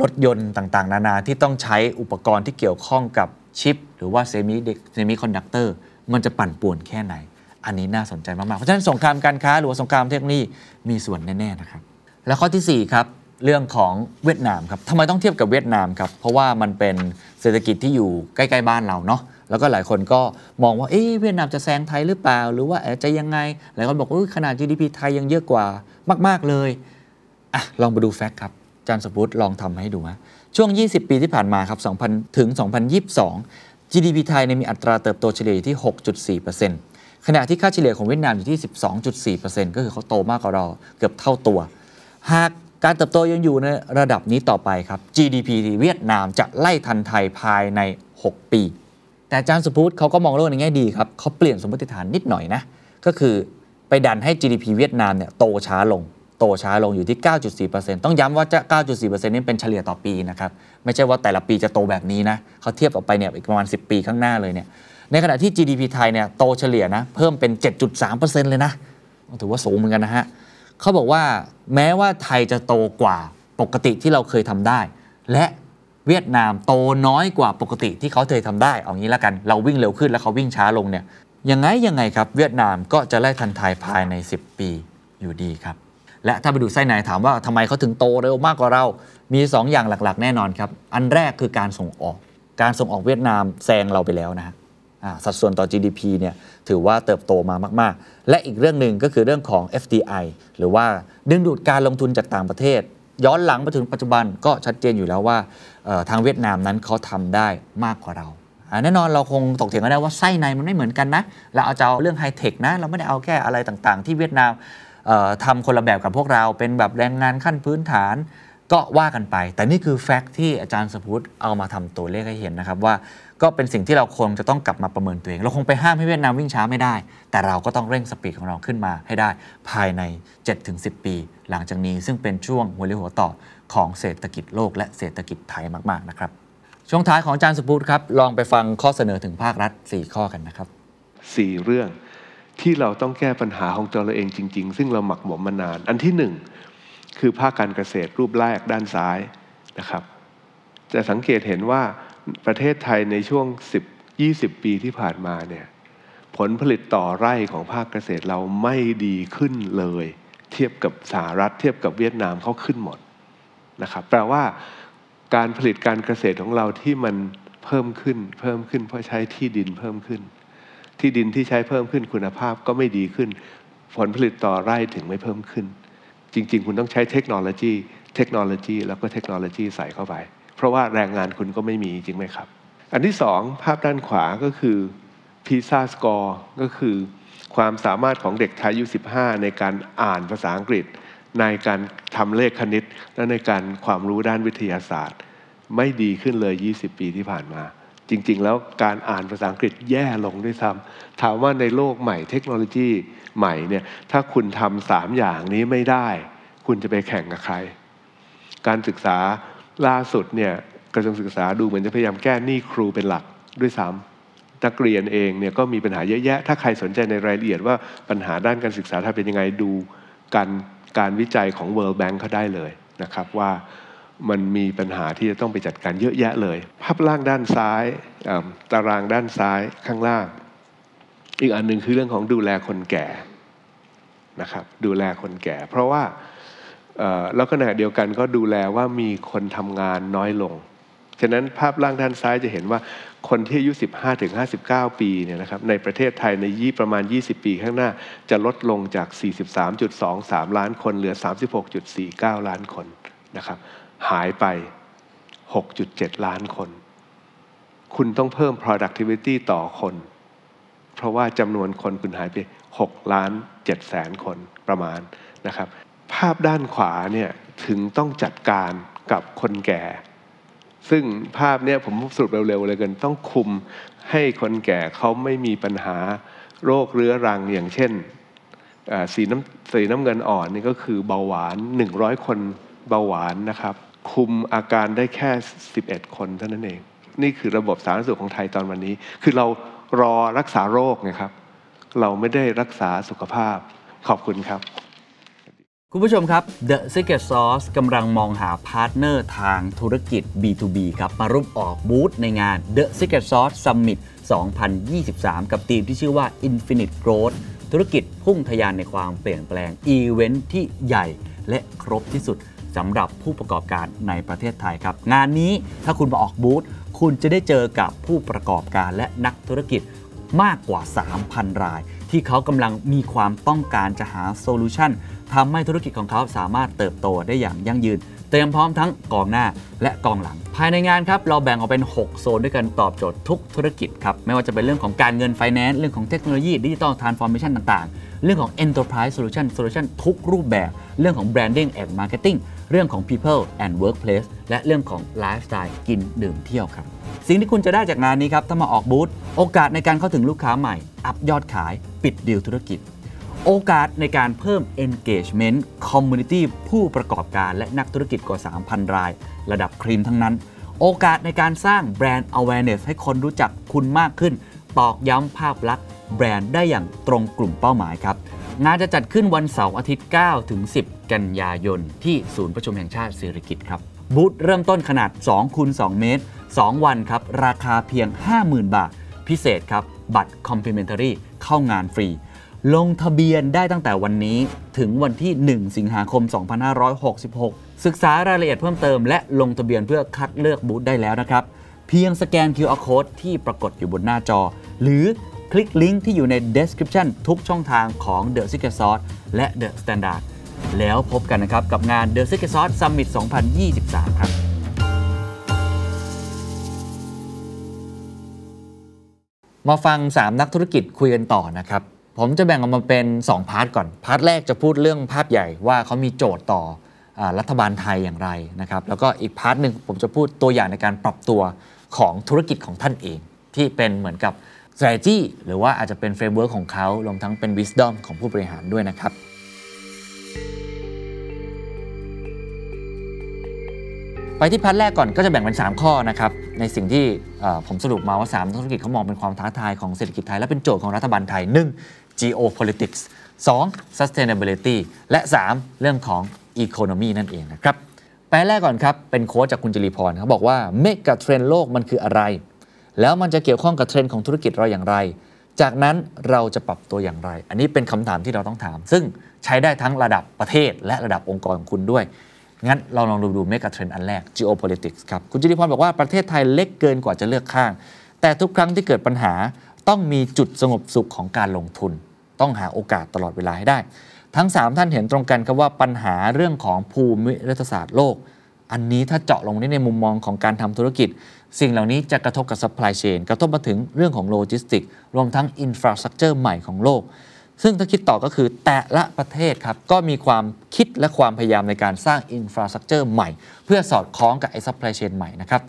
รถยนต์ต่างๆ นานาที่ต้องใช้อุปกรณ์ที่เกี่ยวข้องกับชิป หรือว่าเซมิเซมิคอนดักเตอร์มันจะปั่นป่วนแค่ไหน อันนี้น่าสนใจมากๆ เพราะฉะนั้นสงครามการค้าหรือสงครามเทคโนโลยีมีส่วนแน่ๆนะครับ และข้อทีสี่4 ครับ เรื่องของเวียดนามครับทำไมต้องเทียบกับเวียดนามครับ เพราะว่ามันเป็นเศรษฐกิจที่อยู่ใกล้ ๆ บ้านเราเนาะแล้วก็หลายคนก็มองว่าเอ๊เวียดนามจะแซงไทยหรือเปล่า หรือว่าอจะยังไง หลายคนบอกว่าขนาด GDP ไทยยังเยอะกว่ามาก ๆเลยอะลองมาดูแฟกต์ครับจารย์สปุตลองทำให้ดูฮะช่วง 20 ปีที่ผ่านมาครับ2000 ถึง 2022 GDP ไทยเนี่ยมีอัตราเติบโตเฉลี่ยที่ 6.4%ขณะที่ค่าเฉลี่ยของเวียดนามอยู่ที่ 12.4%ก็คือเขาโตมากกว่าเราเกือบเท่าตัว หาก การเติบโตยังอยู่ในระดับนี้ต่อไปครับ GDP เวียดนามจะไล่ทันไทยภายใน 6 ปี แต่อาจารย์สุพุทธเขาก็มองโลกในแง่ดีครับเขาเปลี่ยนสมมติฐานนิดหน่อยนะ ก็คือไปดันให้ GDP เวียดนามเนี่ยโตช้าลง โตช้าลงอยู่ที่ 9.4%ต้องย้ำว่าจะ 9.4%นี่เป็นเฉลี่ยต่อปีนะครับ ไม่ใช่ว่าแต่ละปีจะโตแบบนี้นะเขาเทียบออกไปเนี่ยอีกประมาณ 10 ปีข้างหน้าเลยเนี่ย ในขณะที่ GDP ไทยเนี่ยโตเฉลี่ยนะเพิ่มเป็น 7.3%เลยนะถือว่าสูงเหมือนกันนะฮะ เขาบอกว่าแม้ว่าไทยจะโตกว่าปกติที่เราเคยทำได้ และเวียดนามโตน้อยกว่าปกติที่เขาเคยทำได้ เอางี้ละกัน เราวิ่งเร็วขึ้นแล้วเขาวิ่งช้าลงเนี่ยยังไงยังไงครับ เวียดนามก็จะไล่ทันไทยภายใน 10 ปีอยู่ดีครับ และถ้าไปดูไส้ในถามว่าทำไมเขาถึงโตเร็วมากกว่าเรา มี 2 อย่างหลักๆ แน่นอนครับ อันแรกคือการส่งออก การส่งออกเวียดนามแซงเราไปแล้วนะ สัดส่วนต่อ GDP เนี่ยถือว่าเติบโตมามาก ๆ และอีกเรื่องหนึ่งก็คือเรื่องของ FDI หรือว่าดึงดูดการลงทุนจากต่างประเทศ ย้อนหลังมาถึงปัจจุบันก็ชัดเจนอยู่แล้วว่าทางเวียดนามนั้นเขาทำได้มากกว่าเราแน่นอนเราคงตกเถียงกันได้ว่าไส้ในมันไม่เหมือนกันนะ เราเอาจะเอาเรื่องไฮเทคนะ เราไม่ได้เอาแค่อะไรต่างๆ ที่เวียดนามเอ่อทำคนละแบบกับพวกเราเป็นแบบแรงงานขั้นพื้นฐานก็ว่ากันไป แต่นี่คือแฟกต์ที่อาจารย์สพุทธเอามาทำตัวเลขให้เห็นนะครับว่า ก็เป็นสิ่งที่เราคงจะต้องกลับมาประเมินตัวเอง เราคงไปห้ามให้เวียดนามวิ่งช้าไม่ได้ แต่เราก็ต้องเร่งสปีดของเราขึ้นมาให้ได้ ภายใน 7-10 ปี หลังจากนี้ซึ่งเป็นช่วงหัวเรียวหัวต่อของเศรษฐกิจโลกและเศรษฐกิจไทยมากๆนะครับ ช่วงท้ายของอาจารย์สพุทธครับลองไปฟังข้อเสนอถึงภาครัฐ 4 ข้อกันนะครับสี่เรื่องที่เราต้องแก้ปัญหาของตัวเราเองจริง ๆ ซึ่งเราหมักหมมมานาน อันที่หนึ่งคือภาคการเกษตรรูปแรกด้านซ้ายนะครับ จะสังเกตเห็นว่า ประเทศไทยในช่วง 10 20 ปีที่ผ่านมาเนี่ยผลผลิตต่อไร่ของภาคเกษตรเราไม่ดีขึ้นเลย เทียบกับสหรัฐเทียบกับเวียดนามเขาขึ้นหมดนะครับแปลว่าการผลิตการเกษตรของเราที่มันเพิ่มขึ้น เพิ่มขึ้นเพราะใช้ที่ดินเพิ่มขึ้น ที่ดินที่ใช้เพิ่มขึ้นคุณภาพก็ไม่ดีขึ้น ผลผลิตต่อไร่ถึงไม่เพิ่มขึ้น จริง ๆ คุณต้องใช้เทคโนโลยี เทคโนโลยี แล้วก็เทคโนโลยีใส่เข้าไป เพราะว่าแรงงานคุณก็ไม่มีจริงไหมครับ อันที่สองภาพด้านขวาก็คือพีซ a สกอร์ก็คือความสามารถของเด็กไทยอายุ 15 ในการอ่านภาษาอังกฤษ ในการทำเลขคณิต และในการความรู้ด้านวิทยาศาสตร์ ไม่ดีขึ้นเลย 20 ปีที่ผ่านมา จริง ๆ แล้วการอ่านภาษาอังกฤษแย่ลงด้วยซ้ำถามว่าในโลกใหม่เทคโนโลยีใหม่เนี่ยถ้าคุณทำสามอย่างนี้ไม่ได้ คุณจะไปแข่งกับใคร การศึกษา ล่าสุดเนี่ยกระทรวงศึกษาดูเหมือนจะพยายามแก้หนี้ครูเป็นหลักด้วยซ้ำนักเรียนเองเนี่ยก็มีปัญหาเยอะแยะ ถ้าใครสนใจในรายละเอียดว่าปัญหาด้านการศึกษาถ้าเป็นยังไงดูการการวิจัยของ World Bank เขาได้เลยนะครับว่ามันมีปัญหาที่จะต้องไปจัดการเยอะแยะเลย ภาพล่างด้านซ้ายตารางด้านซ้ายข้างล่าง อีกอันหนึ่งคือเรื่องของดูแลคนแก่นะครับดูแลคนแก่ เพราะว่า แล้วขณะเดียวกันก็ดูแลว่ามีคนทำงานน้อยลง ฉะนั้นภาพล่างด้านซ้ายจะเห็นว่าคนที่อายุ 15ถึง59 ปีเนี่ยนะครับในประเทศไทยในยี่ประมาณ 20 ปีข้างหน้าจะลดลงจาก 43.23 ล้านคน เหลือ 36.49 ล้านคนนะครับหายไป 6.7 ล้านคน คุณต้องเพิ่ม productivity ต่อคน เพราะว่าจำนวนคนคุณหายไป 6 ล้าน7แสนคนประมาณนะครับ ภาพด้านขวาเนี่ยถึงต้องจัดการกับคนแก่ ซึ่งภาพเนี่ยผมสรุปเร็วๆเลยกันต้องคุมให้คนแก่เขาไม่มีปัญหาโรคเรื้อรังอย่างเช่นสีน้ำสีน้ำเงินอ่อนนี่ก็คือเบาหวาน 100 คนเบาหวานนะครับ คุมอาการได้แค่ 11 คนเท่านั้นเอง นี่คือระบบสาธารณสุขของไทยตอนวันนี้ คือเรารอรักษาโรคไงครับ เราไม่ได้รักษาสุขภาพขอบคุณครับ คุณผู้ชมครับ The Secret Sauce กำลังมองหา partner ทางธุรกิจ B2B ครับ มาร่วมออกบูธในงาน The Secret Sauce Summit 2023 กับธีมที่ชื่อว่า Infinite Growth ธุรกิจพุ่งทะยานในความเปลี่ยนแปลง อีเวนท์ที่ใหญ่และครบที่สุดสำหรับผู้ประกอบการในประเทศไทยครับ งานนี้ถ้าคุณมาออกบูธคุณจะได้เจอกับผู้ประกอบการและนักธุรกิจมากกว่า 3,000 ราย ที่เขากำลังมีความต้องการจะหา solution ทำให้ธุรกิจของเขาสามารถเติบโตได้อย่างยั่งยืน เตรียมพร้อมทั้งกองหน้าและกองหลัง ภายในงานครับเราแบ่งออกเป็น 6 โซนด้วยกันตอบโจทย์ทุกธุรกิจครับไม่ว่าจะเป็นเรื่องของการเงินไฟแนนซ์เรื่องของเทคโนโลยีดิจิ t a ลทรานส์ฟอร์เมชันต่างๆ เรื่องของ Enterprise Solution Solution ทุกรูปแบบ เรื่องของ Branding and Marketing เรื่องของ People and Workplace และเรื่องของ Lifestyle กินดื่มเที่ยวครับสิ่งที่คุณจะได้จากงานนี้ครับถ้ามาออกบูธโอกาสในการเข้าถึงลูกค้าใหม่ อัพยอดขาย ปิดดีลธุรกิจ โอกาสในการเพิ่ม engagement community ผู้ประกอบการและนักธุรกิจกว่า 3,000 ราย ระดับครีมทั้งนั้น โอกาสในการสร้างแบรนด์ awareness ให้คนรู้จักคุณมากขึ้น ตอกย้ำภาพลักษณ์แบรนด์ได้อย่างตรงกลุ่มเป้าหมายครับ งานจะจัดขึ้นวันเสาร์อาทิตย์ 9 ถึง 10 กันยายน ที่ศูนย์ประชุมแห่งชาติเศรษฐกิจครับ บูธเริ่มต้นขนาด2คูณ2เมตร 2 วันครับ ราคาเพียง 50,000 บาท พิเศษครับ บัตร complimentary เข้างานฟรี ลงทะเบียนได้ตั้งแต่วันนี้ถึงวันที่ 1 สิงหาคม 2566 ศึกษารายละเอียดเพิ่มเติมและลงทะเบียนเพื่อคัดเลือกบูธได้แล้วนะครับ เพียงสแกน QR code ที่ปรากฏอยู่บนหน้าจอ หรือคลิกลิงก์ที่อยู่ใน description ทุกช่องทางของ The Secret Sauce และ The Standard แล้วพบกันนะครับกับงาน The Secret Sauce Summit 2023 ครับมาฟัง 3 นักธุรกิจคุยกันต่อนะครับ ผมจะแบ่งออกมาเป็น 2 part ก่อน part แรกจะพูดเรื่องภาพใหญ่ว่าเขามีโจทย์ต่อรัฐบาลไทยอย่างไรนะครับ แล้วก็อีก part หนึ่งผมจะพูดตัวอย่างในการปรับตัวของธุรกิจของท่านเอง ที่เป็นเหมือนกับ strategy หรือว่าอาจจะเป็น framework ของเขารวมทั้งเป็น wisdom ของผู้บริหารด้วยนะครับไปที่ part แรกก่อนก็จะแบ่งเป็น 3 ข้อนะครับ ในสิ่งที่ผมสรุปมาว่า 3 ธุรกิจเขามองเป็นความท้าทายของเศรษฐกิจไทย และเป็นโจทย์ของรัฐบาลไทย 1. Geopolitics 2. sustainability และ 3. เรื่องของ economy นั่นเองนะครับแปลแรกก่อนครับ เป็นโค้ชจากคุณจรีพรเขาบอกว่าเมกะเทรนโลกมันคืออะไร แล้วมันจะเกี่ยวข้องกับเทรนของธุรกิจเราอย่างไร จากนั้นเราจะปรับตัวอย่างไร อันนี้เป็นคำถามที่เราต้องถาม ซึ่งใช้ได้ทั้งระดับประเทศและระดับองค์กรของคุณด้วย งั้นเราลองดูดู megatrend อันแรก geopolitics ครับ คุณจรีพรบอกว่าประเทศไทยเล็กเกินกว่าจะเลือกข้าง แต่ทุกครั้งที่เกิดปัญหา ต้องมีจุดสงบสุขของการลงทุน ต้องหาโอกาสตลอดเวลาให้ได้ ทั้ง 3 ท่านเห็นตรงกันครับว่าปัญหาเรื่องของภูมิรัฐศาสตร์โลก อันนี้ถ้าเจาะลงในมุมมองของการทำธุรกิจ สิ่งเหล่านี้จะกระทบกับ supply chain กระทบมาถึงเรื่องของโลจิสติกส์รวมทั้ง infrastructure ใหม่ของโลกซึ่งถ้าคิดต่อก็คือแต่ละประเทศครับ ก็มีความคิดและความพยายามในการสร้าง infrastructure ใหม่ เพื่อสอดคล้องกับไอ้ supply chain ใหม่นะครับ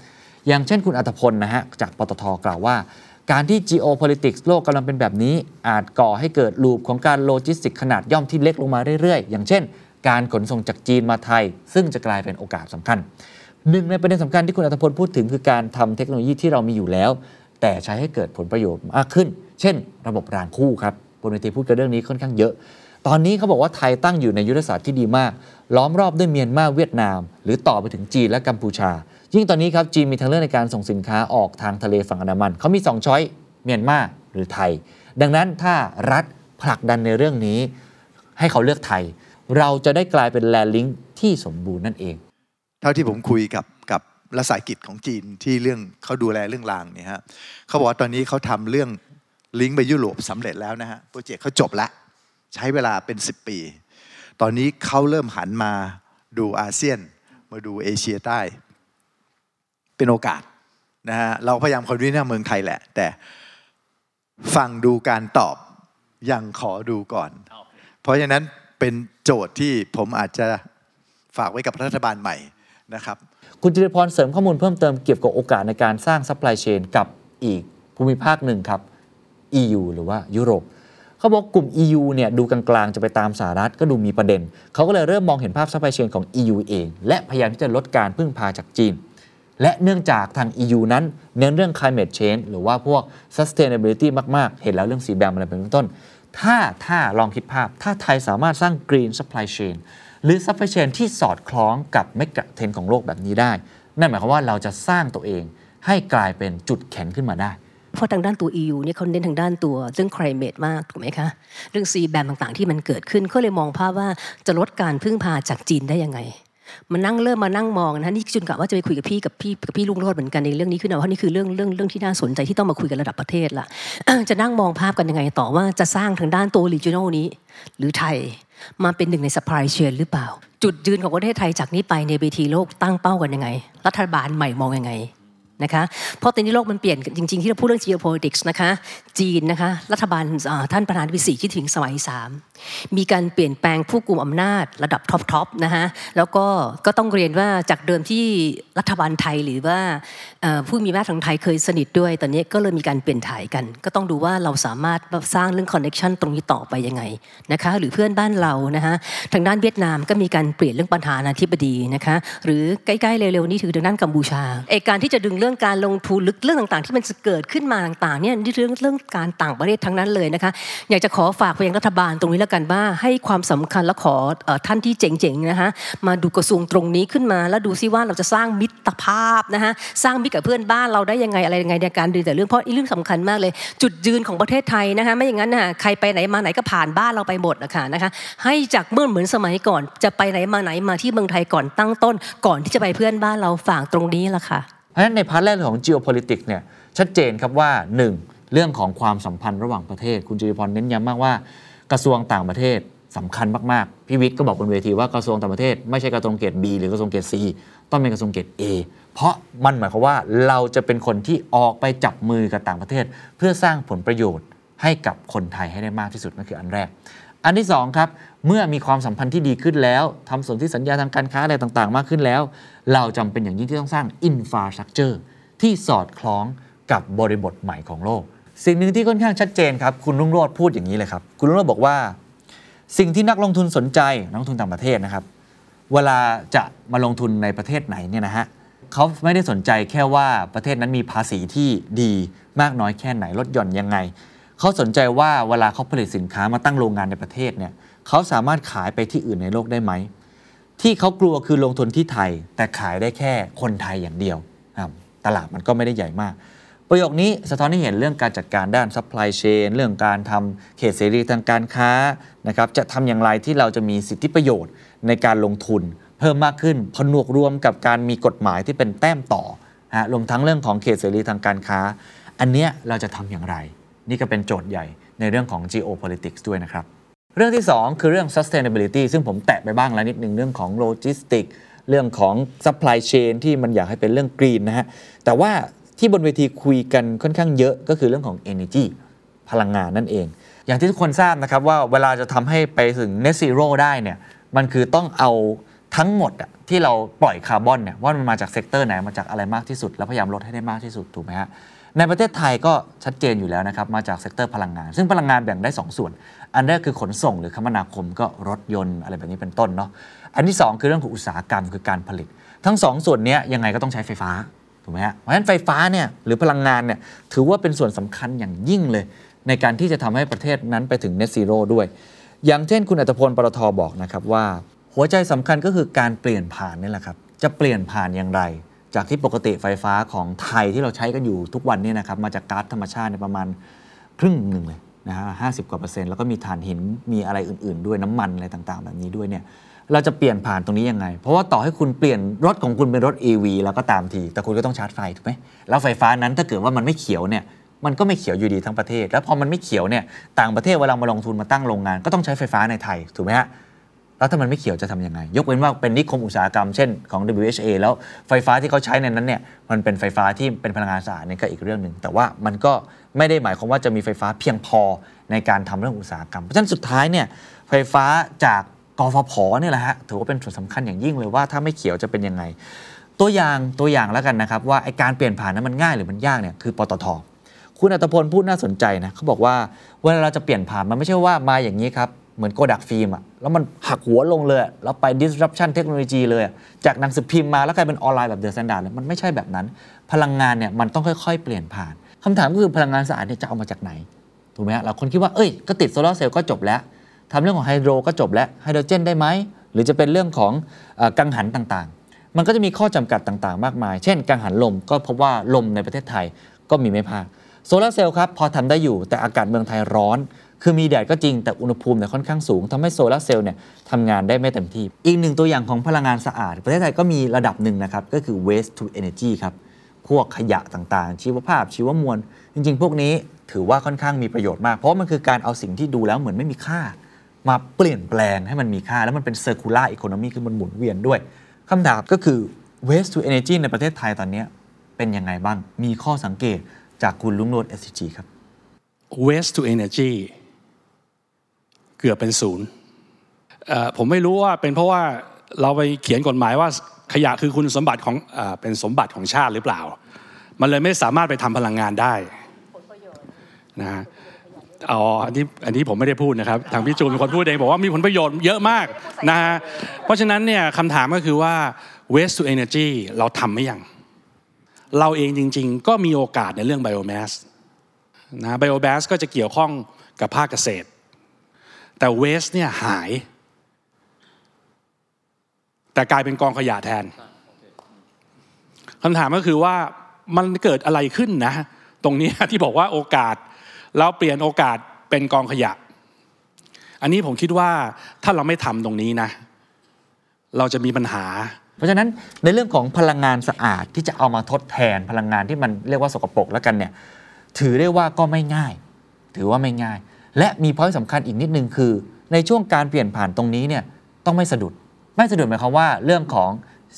อย่างเช่นคุณอรรถพลนะฮะจากปตทกล่าวว่า การที่ geopolitics โลกกำลังเป็นแบบนี้ อาจก่อให้เกิด loop ของการโลจิสติกส์ขนาดย่อมที่เล็กลงมาเรื่อยๆ อย่างเช่น การขนส่งจากจีนมาไทย ซึ่งจะกลายเป็นโอกาสสำคัญ หนึ่งในประเด็นสำคัญที่คุณอรรถพลพูดถึงคือการทำเทคโนโลยีที่เรามีอยู่แล้ว แต่ใช้ให้เกิดผลประโยชน์มากขึ้น เช่น ระบบรางคู่ครับบนเวทีพูดกันเรื่องนี้ค่อนข้างเยอะ ตอนนี้เขาบอกว่าไทยตั้งอยู่ในยุทธศาสตร์ที่ดีมาก ล้อมรอบด้วยเมียนมาเวียดนาม หรือต่อไปถึงจีนและกัมพูชา ยิ่งตอนนี้ครับจีนมีทางเลือกในการส่งสินค้าออกทางทะเลฝั่งอันดามันเขามีสองช้อยเมียนมาหรือไทย ดังนั้นถ้ารัฐผลักดันในเรื่องนี้ ให้เขาเลือกไทย เราจะได้กลายเป็นแลนลิงที่สมบูรณ์นั่นเอง เท่าที่ผมคุยกับกับรัฐสายกิจของจีนที่เรื่องเขาดูแลเรื่องรางเนี่ยฮะเขาบอกว่าตอนนี้เขาทำเรื่องลิงก์ไปยุโรปสำเร็จแล้วนะฮะโปรเจกต์เขาจบแล้วใช้เวลาเป็น 10 ปี ตอนนี้เขาเริ่มหันมาดูอาเซียน มาดูเอเชียใต้ เป็นโอกาสนะฮะเราพยายามคอนวินเมืองไทยแหละ แต่ฟังดูการตอบยังขอดูก่อน เพราะฉะนั้นเป็นโจทย์ที่ผมอาจจะฝากไว้กับรัฐบาลใหม่นะครับคุณจรีพรเสริมข้อมูลเพิ่มเติมเกี่ยวกับโอกาสในการสร้าง supply chain กับอีกภูมิภาคหนึ่งครับ EU หรือว่ายุโรปเขาบอกกลุ่ม EU เนี่ยดูกลางๆจะไปตามสหรัฐก็ดูมีประเด็น เขาก็เลยเริ่มมองเห็นภาพ supply chain ของ EU เอง และพยายามที่จะลดการพึ่งพาจากจีน และเนื่องจากทาง EU นั้นเน้นเรื่อง climate change หรือว่าพวก sustainability มาก ๆ เห็นแล้วเรื่อง CBAM อะไรเป็นต้น ถ้าถ้าลองคิดภาพ ถ้าไทยสามารถสร้าง green supply chain หรือ supply chain ที่สอดคล้องกับ megatrend ของโลกแบบนี้ได้ นั่นหมายความว่าเราจะสร้างตัวเองให้กลายเป็นจุดแข็งขึ้นมาได้เพราะทางด้านตัว EU เนี่ยเขาเน้นทางด้านตัวเรื่อง climate มากถูกไหมคะ เรื่อง C แบมต่างๆ ที่มันเกิดขึ้นก็เลยมองภาพว่าจะลดการพึ่งพาจากจีนได้ยังไง มานั่งเริ่มมานั่งมองนะนี่จูนกะว่าจะไปคุยกับพี่กับพี่กับพี่รุ่งโรจน์เหมือนกันในเรื่องนี้ขึ้นมาเพราะนี่คือเรื่องเรื่องเรื่องที่น่าสนใจที่ต้องมาคุยกันระดับประเทศละจะนั่งมองภาพกันยังไงต่อว่าจะสร้างทางด้านตัว regional นี้ หรือไทยมาเป็นหนึ่งในสปายเชนหรือเปล่า จุดยืนของประเทศไทยจากนี้ไปในเวทีโลกตั้งเป้ากันยังไง รัฐบาลใหม่มองยังไง นะคะเพราะตอนนี้โลกมันเปลี่ยนจริง ๆ ที่เราพูดเรื่อง geopolitics นะคะจีนนะคะรัฐบาลท่านประธานาธิบดีสีที่ถึงสมัยสามมีการเปลี่ยนแปลงผู้กุมอำนาจระดับท็อปๆนะคะแล้วก็ก็ต้องเรียนว่าจากเดิมที่รัฐบาลไทยหรือว่าผู้มีอำนาจของไทยเคยสนิทด้วย ตอนนี้ก็เลยมีการเปลี่ยนถ่ายกัน ก็ต้องดูว่าเราสามารถสร้างเรื่องคอนเน c ชันตรงนี้ต่อไปยังไงนะคะหรือเพื่อนบ้านเรานะคะทางด้านเวียดนามก็มีการเปลี่ยนเรื่องปัญหานาธิบดีนะคะหรือใกล้ๆเร็วๆนี้ถือทางด้านกัมพูชาไอการที่จะดึงเรื่องการลงทุนหรือเรื่องต่างๆ ที่มันจะเกิดขึ้นมาต่างๆเนี่ยนี่เรื่องเรื่องการต่างประเทศทั้งนั้นเลยนะคะ อยากจะขอฝากไปยังรัฐบาลตรงนี้แล้วกันว่า ให้ความสำคัญและขออท่านที่เจ๋งๆนะคะมาดูกระทรวงตรงนี้ขึ้นมา แล้วดูซิว่าเราจะสร้างมิตรภาพนะคะสร้างมิตรกับเพื่อนบ้านเราได้ยังไงอะไรยังไงในการดูแต่เรื่องเพราะอีเรื่องสำคัญมากเลย จุดยืนของประเทศไทยนะคะไม่อย่างนั้นนะใครไปไหนมาไหนก็ผ่านบ้านเราไปหมดนะคะนะคะให้จากเมื่อเหมือนสมัยก่อน จะไปไหนมาไหนมาที่เมืองไทยก่อนตั้งต้น ก่อนที่จะไปเพื่อนบ้านเราฝากตรงนี้ละค่ะ เพราะฉะนั้นในพาร์ทแรกของ geopolitics เนี่ยชัดเจนครับว่า 1. เรื่องของความสัมพันธ์ระหว่างประเทศ คุณจุริพรเน้นย้ำมากว่ากระทรวงต่างประเทศสำคัญมากๆ พี่วิทย์ก็บอกบนเวทีว่ากระทรวงต่างประเทศไม่ใช่กระทรวงเกรด B หรือกระทรวงเกรด C ต้องเป็นกระทรวงเกรด A เพราะมันหมายความว่าเราจะเป็นคนที่ออกไปจับมือกับต่างประเทศ เพื่อสร้างผลประโยชน์ให้กับคนไทยให้ได้มากที่สุดนั่นคืออันแรก อันที่2ครับ เมื่อมีความสัมพันธ์ที่ดีขึ้นแล้วทำสนธิสัญญาทางการค้าอะไรต่างๆ มากขึ้นแล้ว เราจำเป็นอย่างยิ่งที่ต้องสร้าง infrastructure ที่สอดคล้องกับบริบทใหม่ของโลก สิ่งหนึ่งที่ค่อนข้างชัดเจนครับ คุณรุ่งโรจน์พูดอย่างนี้เลยครับ คุณรุ่งโรจน์บอกว่า สิ่งที่นักลงทุนสนใจนักลงทุนต่างประเทศนะครับ เวลาจะมาลงทุนในประเทศไหนเนี่ยนะฮะเขาไม่ได้สนใจแค่ว่าประเทศนั้นมีภาษีที่ดีมากน้อยแค่ไหนลดหย่อนยังไงเขาสนใจว่าเวลาเขาผลิตสินค้ามาตั้งโรงงานในประเทศเนี่ย เขาสามารถขายไปที่อื่นในโลกได้ไหม ที่เขากลัวคือลงทุนที่ไทย แต่ขายได้แค่คนไทยอย่างเดียว ตลาดมันก็ไม่ได้ใหญ่มาก ประโยคนี้สะท้อนให้เห็นเรื่องการจัดการด้าน supply chain เรื่องการทำเขตเสรีทางการค้านะครับจะทำอย่างไรที่เราจะมีสิทธิประโยชน์ในการลงทุน เพิ่มมากขึ้นผนวกรวมกับการมีกฎหมายที่เป็นแต้มต่อฮะรวมทั้งเรื่องของเขตเสรีทางการค้า อันเนี้ยเราจะทำอย่างไร นี่ก็เป็นโจทย์ใหญ่ในเรื่องของ geopolitics ด้วยนะครับ เรื่องที่ 2 คือเรื่อง sustainability ซึ่งผมแตะไปบ้างแล้วนิดหนึ่งเรื่องของ logistics เรื่องของ supply chain ที่มันอยากให้เป็นเรื่อง green นะฮะ แต่ว่าที่บนเวทีคุยกันค่อนข้างเยอะก็คือเรื่องของ energy พลังงานนั่นเอง อย่างที่ทุกคนทราบนะครับว่าเวลาจะทำให้ไปถึง net zero ได้เนี่ยมันคือต้องเอาทั้งหมดที่เราปล่อยคาร์บอนเนี่ยว่ามันมาจาก sector ไหนมาจากอะไรมากที่สุด แล้วพยายามลดให้ได้มากที่สุดถูกไหมฮะในประเทศไทยก็ชัดเจนอยู่แล้วนะครับมาจาก sector พลังงาน ซึ่งพลังงานแบ่งได้ 2 ส่วน อันแรกคือขนส่งหรือคมนาคมก็รถยนต์อะไรแบบนี้เป็นต้นเนาะอันที่ 2 คือเรื่องของอุตสาหกรรมคือการผลิต ทั้ง 2ส่วนนี้ยังไงก็ต้องใช้ไฟฟ้าถูกไหมฮะเพราะฉะนั้นไฟฟ้าเนี่ยหรือพลังงานเนี่ยถือว่าเป็นส่วนสำคัญอย่างยิ่งเลย ในการที่จะทำให้ประเทศนั้นไปถึง net zero ด้วย อย่างเช่นคุณอัตพลปตทบอกนะครับว่า หัวใจสำคัญก็คือการเปลี่ยนผ่านนี่แหละครับจะเปลี่ยนผ่านอย่างไร จากที่ปกติไฟฟ้าของไทยที่เราใช้กันอยู่ทุกวันเนี่ยนะครับมาจากก๊าซธรรมชาติในประมาณครึ่งหนึ่งเลย นะฮะห้าสิบกว่าเปอร์เซ็นต์แล้วก็มีถ่านหินมีอะไรอื่น ๆ ด้วยน้ำมันอะไรต่างๆ แบบนี้ด้วยเนี่ยเราจะเปลี่ยนผ่านตรงนี้ยังไง เพราะว่าต่อให้คุณเปลี่ยนรถของคุณเป็นรถ EV แล้วก็ตามที แต่คุณก็ต้องชาร์จไฟถูกไหมแล้วไฟฟ้านั้นถ้าเกิดว่ามันไม่เขียวเนี่ยมันก็ไม่เขียวอยู่ดีทั้งประเทศ แล้วพอมันไม่เขียวเนี่ยต่างประเทศเวลามาลงทุนมาตั้งโรงงาน ก็ต้องใช้ไฟฟ้าในไทยถูกไหมฮะแล้วถ้ามันไม่เขียวจะทำยังไง ยกเว้นว่าเป็นนิคมอุตสาหกรรมเช่นของ WHA แล้วไฟฟ้าที่เขาใช้ในนั้นเนี่ยมันเป็นไฟฟ้าที่เป็นพลังงานสะอาดนี่ก็อีกเรื่องหนึ่งแต่ว่ามันก็ ไม่ได้หมายความว่าจะมีไฟฟ้าเพียงพอในการทำเรื่องอุตสาหกรรม เพราะฉะนั้นสุดท้ายเนี่ยไฟฟ้าจากกฟผเนี่ยแหละฮะถือว่าเป็นส่วนสำคัญอย่างยิ่งเลยว่าถ้าไม่เขียวจะเป็นยังไง ตัวอย่างตัวอย่างแล้วกันนะครับ ว่าไอ้การเปลี่ยนผ่านนั้นมันง่ายหรือมันยากเนี่ยคือปตทคุณอรรถพลพูดน่าสนใจนะเขาบอกว่าเวลาเราจะเปลี่ยนผ่านมันไม่ใช่ว่ามาอย่างนี้ครับเหมือนโกดักฟิล์มอะแล้วมันหักหัวลงเลย แล้วไป disruption เทคโนโลยีเลย จากหนังสือพิมพ์มาแล้วกลายเป็นออนไลน์แบบ THE STANDARD เลยมันไม่ใช่แบบนั้น พลังงานเนี่ยมันต้องค่อยๆ เปลี่ยนผ่าน คำถามก็คือพลังงานสะอาดเนี่ยจะเอามาจากไหนถูกไหมฮะเราคนคิดว่าเอ้ยก็ติดโซลาร์เซลล์ก็จบแล้วทำเรื่องของไฮโดรก็จบแล้วไฮโดรเจนได้ไหมหรือจะเป็นเรื่องของอกังหันต่างๆ มันก็จะมีข้อจำกัดต่างๆ มากมาย เช่น กังหันลมก็พบว่าลมในประเทศไทยก็มีไม่พากโซลาร์เซลล์ครับพอทำได้อยู่แต่อากาศเมืองไทยร้อน คือมีแดดก็จริงแต่อุณหภูมิเนี่ยค่อนข้างสูงทำให้โซลาร์เซลล์เนี่ยทำงานได้ไม่เต็มที่ อีกหนึ่งตัวอย่างของพลังงานสะอาด ประเทศไทยก็มีระดับหนึ่งนะครับก็คือ waste to energy ครับ พวกขยะต่างๆ ชีวภาพชีวมวล จริง ๆ พวกนี้ถือว่าค่อนข้างมีประโยชน์มาก เพราะมันคือการเอาสิ่งที่ดูแล้วเหมือนไม่มีค่า มาเปลี่ยนแปลงให้มันมีค่า แล้วมันเป็น circular economy คือมันหมุนเวียนด้วยคำถามก็คือ waste to energy ในประเทศไทยตอนนี้เป็นยังไงบ้าง มีข้อสังเกตจากคุณลุงโนด SCG ครับ waste to energy เกือบเป็นศูนย์ผมไม่รู้ว่าเป็นเพราะว่าเราไปเขียนกฎหมายว่า ขยะคือคุณสมบัติของเอเป็นสมบัติของชาติหรือเปล่า มันเลยไม่สามารถไปทำพลังงานได้นะฮะอ๋ออันนี้อันนี้ผมไม่ได้พูดนะครับ ทางพี่จูนเป็นคนพูดเองบอกว่ามีผลประโยชน์เยอะมากนะฮะเพราะฉะนั้นเนี่ยคำถามก็คือว่า waste to energy เราทำไม่ยัง เราเองจริง ๆ ก็มีโอกาสในเรื่อง biomass นะไบโอแบสก็จะเกี่ยวข้องกับภาคเกษตร แต่เวสเนี่ยหาย แต่กลายเป็นกองขยะแทนคำถามก็คือว่ามันเกิดอะไรขึ้นนะ ตรงนี้ที่บอกว่าโอกาสเราเปลี่ยนโอกาสเป็นกองขยะ อันนี้ผมคิดว่าถ้าเราไม่ทำตรงนี้นะ เราจะมีปัญหา เพราะฉะนั้นในเรื่องของพลังงานสะอาดที่จะเอามาทดแทนพลังงานที่มันเรียกว่าสกปรกแล้วกันเนี่ยถือได้ว่าก็ไม่ง่าย ถือว่าไม่ง่าย และมีพอยต์สำคัญอีกนิดนึงคือ ในช่วงการเปลี่ยนผ่านตรงนี้เนี่ยต้องไม่สะดุด ไม่สะดุดหมายความว่าเรื่องของ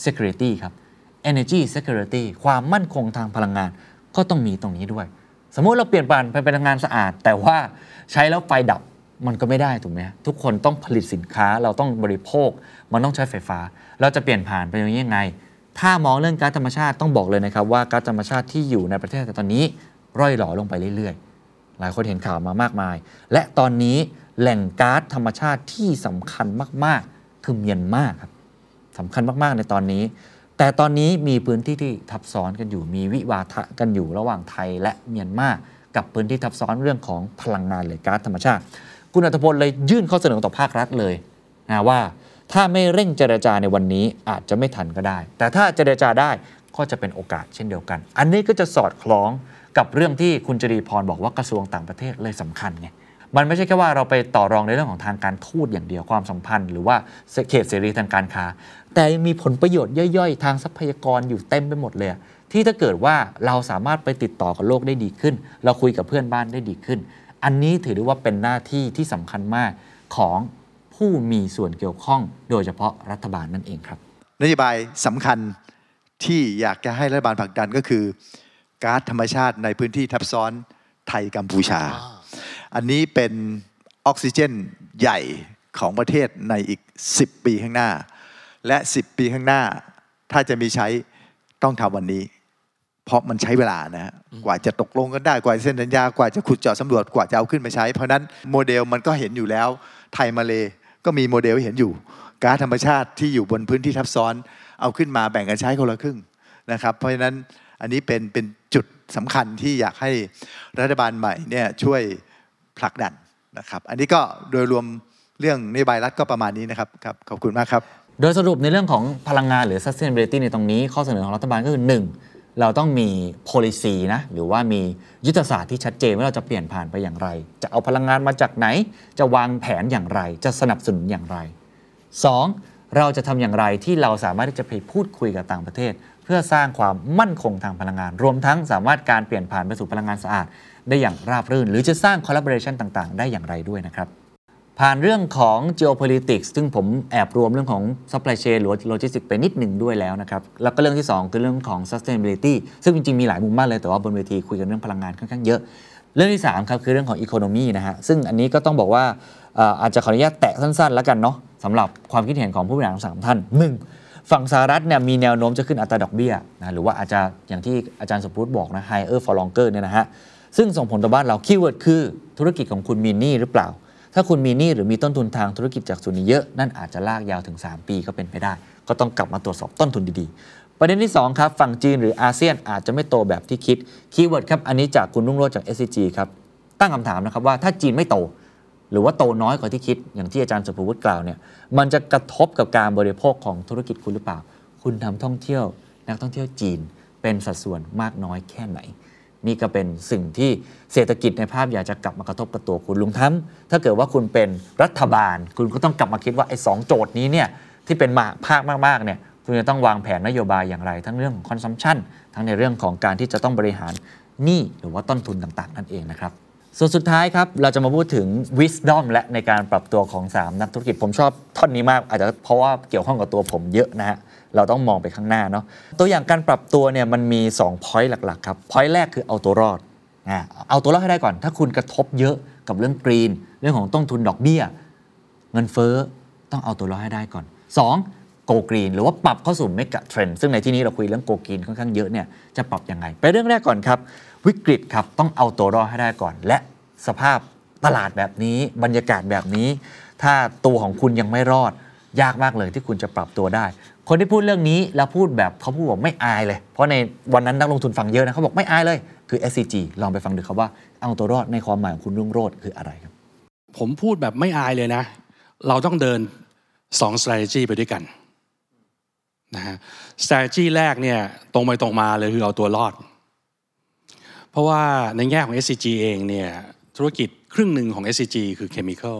security ครับ energy security ความมั่นคงทางพลังงาน ก็ต้องมีตรงนี้ด้วย สมมุติเราเปลี่ยนผ่านไปเป็นพลังงานสะอาด แต่ว่าใช้แล้วไฟดับมันก็ไม่ได้ถูกไหมทุกคนต้องผลิตสินค้าเราต้องบริโภค มันต้องใช้ไฟฟ้า เราจะเปลี่ยนผ่านไปอย่างนี้ยังไง ถ้ามองเรื่องก๊าซธรรมชาติต้องบอกเลยนะครับว่าก๊าซธรรมชาติที่อยู่ในประเทศไทยตอนนี้ ร่อยหลอลงไปเรื่อยๆ หลายคนเห็นข่าวมามากมาย และตอนนี้แหล่งก๊าซธรรมชาติที่สำคัญมากๆ คือเมียนมาครับสำคัญมาก ๆ ในตอนนี้ แต่ตอนนี้มีพื้นที่ที่ทับซ้อนกันอยู่ มีวิวาทะกันอยู่ระหว่างไทยและเมียนมากับพื้นที่ทับซ้อนเรื่องของพลังงานหรือก๊าซธรรมชาติ คุณอัตพลเลยยื่นข้อเสนอต่อภาครัฐเลยนะว่าถ้าไม่เร่งเจรจาในวันนี้อาจจะไม่ทันก็ได้ แต่ถ้าเจรจาได้ก็จะเป็นโอกาสเช่นเดียวกัน อันนี้ก็จะสอดคล้องกับเรื่องที่คุณจรีพรบอกว่ากระทรวงต่างประเทศเลยสำคัญไง มันไม่ใช่แค่ว่าเราไปต่อรองในเรื่องของทางการทูตอย่างเดียวความสัมพันธ์ หรือว่าเขตเสรีทางการค้า แต่ยังมีผลประโยชน์ย่อยๆ ทางทรัพยากรอยู่เต็มไปหมดเลย ที่ถ้าเกิดว่าเราสามารถไปติดต่อกับโลกได้ดีขึ้น เราคุยกับเพื่อนบ้านได้ดีขึ้น อันนี้ถือได้ว่าเป็นหน้าที่ที่สำคัญมากของผู้มีส่วนเกี่ยวข้อง โดยเฉพาะรัฐบาลนั่นเองครับนโยบายสำคัญที่อยากจะให้รัฐบาลผลักดันก็คือก๊าซธรรมชาติในพื้นที่ทับซ้อนไทยกัมพูชา อันนี้เป็นออกซิเจนใหญ่ของประเทศในอีก 10 ปีข้างหน้า และ 10 ปีข้างหน้า ถ้าจะมีใช้ต้องทำวันนี้ เพราะมันใช้เวลานะฮะกว่าจะตกลงกันได้กว่าจะเซ็นสัญญากว่าจะขุดเจาะสำรวจกว่าจะเอาขึ้นมาใช้ เพราะฉะนั้นโมเดลมันก็เห็นอยู่แล้ว ไทยมาเลก็มีโมเดลให้เห็นอยู่ก๊าซธรรมชาติที่อยู่บนพื้นที่ทับซ้อน เอาขึ้นมาแบ่งกันใช้คนละครึ่งนะครับ เพราะฉะนั้นอันนี้เป็นเป็นจุดสำคัญที่อยากให้รัฐบาลใหม่เนี่ยช่วย ผลักดันนะครับ อันนี้ก็โดยรวมเรื่องนโยบายรัฐก็ประมาณนี้นะครับครับขอบคุณมากครับ โดยสรุปในเรื่องของพลังงานหรือ sustainability ในตรงนี้ ข้อเสนอของรัฐบาลก็คือ 1. เราต้องมี policy นะหรือว่ามียุทธศาสตร์ที่ชัดเจนว่าเราจะเปลี่ยนผ่านไปอย่างไร จะเอาพลังงานมาจากไหน จะวางแผนอย่างไร จะสนับสนุนอย่างไร 2. เราจะทำอย่างไรที่เราสามารถที่จะไปพูดคุยกับต่างประเทศ เพื่อสร้างความมั่นคงทางพลังงาน รวมทั้งสามารถการเปลี่ยนผ่านไปสู่พลังงานสะอาด ได้อย่างราบรื่น หรือจะสร้าง collaboration ต่างๆ ได้อย่างไรด้วยนะครับผ่านเรื่องของ geopolitics ซึ่งผมแอบรวมเรื่องของ supply chain หรือ logistics ไปนิดหนึ่งด้วยแล้วนะครับ แล้วก็เรื่องที่ 2 คือเรื่องของ sustainability ซึ่งจริง ๆ มีหลายมุมมากเลย แต่ว่าบนเวทีคุยกันเรื่องพลังงานค่อนข้างเยอะ เรื่องที่ 3 ครับคือเรื่องของ economy นะฮะ ซึ่งอันนี้ก็ต้องบอกว่าอาจจะขออนุญาตแตะสั้น ๆ แล้วกันเนาะสำหรับความคิดเห็นของผู้บริหารสามท่าน 1. ฝั่งสหรัฐเนี่ยมีแนวโน้มจะขึ้นอัตราดอกเบี้ยนะหรือว่าอาจจะอย่างที่อาจารย์สมพุทธบอกนะ higher for longer เนี่ยนะฮะซึ่งส่งผลต่อบ้านเรา keyword คือธุรกิจของคุณมีหนี้หรือเปล่า ถ้าคุณมีหนี้หรือมีต้นทุนทางธุรกิจจากส่วนนี้เยอะ นั่นอาจจะลากยาวถึง 3 ปีก็เป็นไปได้ ก็ต้องกลับมาตรวจสอบต้นทุนดีๆ ประเด็นที่ 2 ครับ ฝั่งจีนหรืออาเซียนอาจจะไม่โตแบบที่คิด keyword ครับอันนี้จากคุณรุ่งโรจน์จาก SCG ครับตั้งคำถามนะครับว่าถ้าจีนไม่โต หรือว่าโตน้อยกว่าที่คิดอย่างที่อาจารย์ศุภวุฒิกล่าวเนี่ยมันจะกระทบกับการบริโภคของธุรกิจคุณหรือเปล่า คุณทำท่องเที่ยว นักท่องเที่ยวจีนเป็นสัดส่วนมากน้อยแค่ไหน นี่ก็เป็นสิ่งที่เศรษฐกิจในภาพใหญ่จะกลับมากระทบกับตัวคุณรวมทั้งถ้าเกิดว่าคุณเป็นรัฐบาล คุณก็ต้องกลับมาคิดว่าไอ้สองโจทย์นี้เนี่ยที่เป็นมหภาคมากๆเนี่ยคุณจะต้องวางแผนนโยบายอย่างไร ทั้งเรื่องของ consumption ทั้งในเรื่องของการที่จะต้องบริหารหนี้หรือว่าต้นทุนต่างๆ นั่นเองนะครับ ส่วนสุดท้ายครับ เราจะมาพูดถึง wisdom และในการปรับตัวของ 3 นักธุรกิจผมชอบท่อนนี้มาก อาจจะเพราะว่าเกี่ยวข้องกับตัวผมเยอะนะฮะเราต้องมองไปข้างหน้าเนาะตัวอย่างการปรับตัวเนี่ยมันมี 2 point หลัก ๆ ครับ point แรกคือเอาตัวรอดอ่าเอาตัวรอดให้ได้ก่อน ถ้าคุณกระทบเยอะกับเรื่องกรีน เรื่องของต้นทุนดอกเบี้ย เงินเฟ้อต้องเอาตัวรอดให้ได้ก่อน 2. โกกรีนหรือว่าปรับเข้าสู่เมกะเทรนซึ่งในที่นี้เราคุยเรื่องโกกรีนค่อนข้างเยอะเนี่ยจะปรับยังไง ไปเรื่องแรกก่อนครับ วิกฤตครับต้องเอาตัวรอดให้ได้ก่อน และสภาพตลาดแบบนี้บรรยากาศแบบนี้ ถ้าตัวของคุณยังไม่รอด ยากมากเลยที่คุณจะปรับตัวได้ คนที่พูดเรื่องนี้แล้วพูดแบบเขาพูดบอกไม่อายเลย เพราะในวันนั้นนักลงทุนฟังเยอะนะเขาบอกไม่อายเลยคือ SCG ลองไปฟังดูครับว่าเอาตัวรอดในความหมายของคุณรุ่งโรจน์คืออะไรครับ ผมพูดแบบไม่อายเลยนะ เราต้องเดินสอง strategy ไปด้วยกัน นะฮะ strategy แรกเนี่ยตรงไปตรงมาเลยคือเอาตัวรอด เพราะว่าในแง่ของ SCG เองเนี่ยธุรกิจครึ่งหนึ่งของ SCG คือ chemical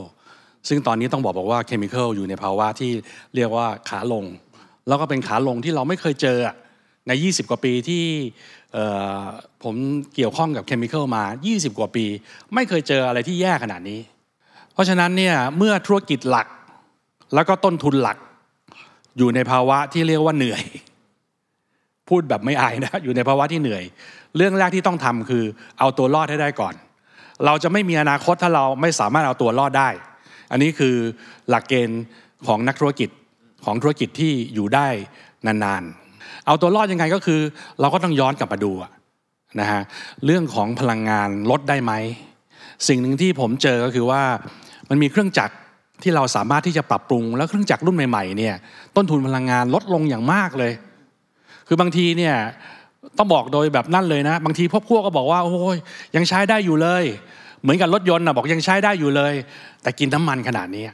ซึ่งตอนนี้ต้องบอกบอกว่า chemical อยู่ในภาวะที่เรียกว่าขาลง แล้วก็เป็นขาลงที่เราไม่เคยเจอใน 20 กว่าปีที่ผมเกี่ยวข้องกับ chemical มา 20 กว่าปี ไม่เคยเจออะไรที่แย่ขนาดนี้ เพราะฉะนั้นเนี่ยเมื่อธุรกิจหลักแล้วก็ต้นทุนหลัก อยู่ในภาวะที่เรียกว่าเหนื่อย พูดแบบไม่อายนะอยู่ในภาวะที่เหนื่อย เรื่องแรกที่ต้องทำคือ เอาตัวรอดให้ได้ก่อน เราจะไม่มีอนาคตถ้าเราไม่สามารถเอาตัวรอดได้ อันนี้คือหลักเกณฑ์ของนักธุรกิจของธุรกิจที่อยู่ได้นานๆ เอาตัวรอดยังไงก็คือ เราก็ต้องย้อนกลับมาดูนะฮะเรื่องของพลังงานลดได้ไหม สิ่งหนึ่งที่ผมเจอก็คือว่ามันมีเครื่องจักร ที่เราสามารถที่จะปรับปรุง แล้วเครื่องจักรรุ่นใหม่ๆเนี่ยต้นทุนพลังงานลดลงอย่างมากเลย คือบางทีเนี่ยต้องบอกโดยแบบนั่นเลยนะ บางทีพวกพวกก็บอกว่าโอ้ยยังใช้ได้อยู่เลย เหมือนกับรถยนต์นะบอกยังใช้ได้อยู่เลย แต่กินน้ำมันขนาดนี้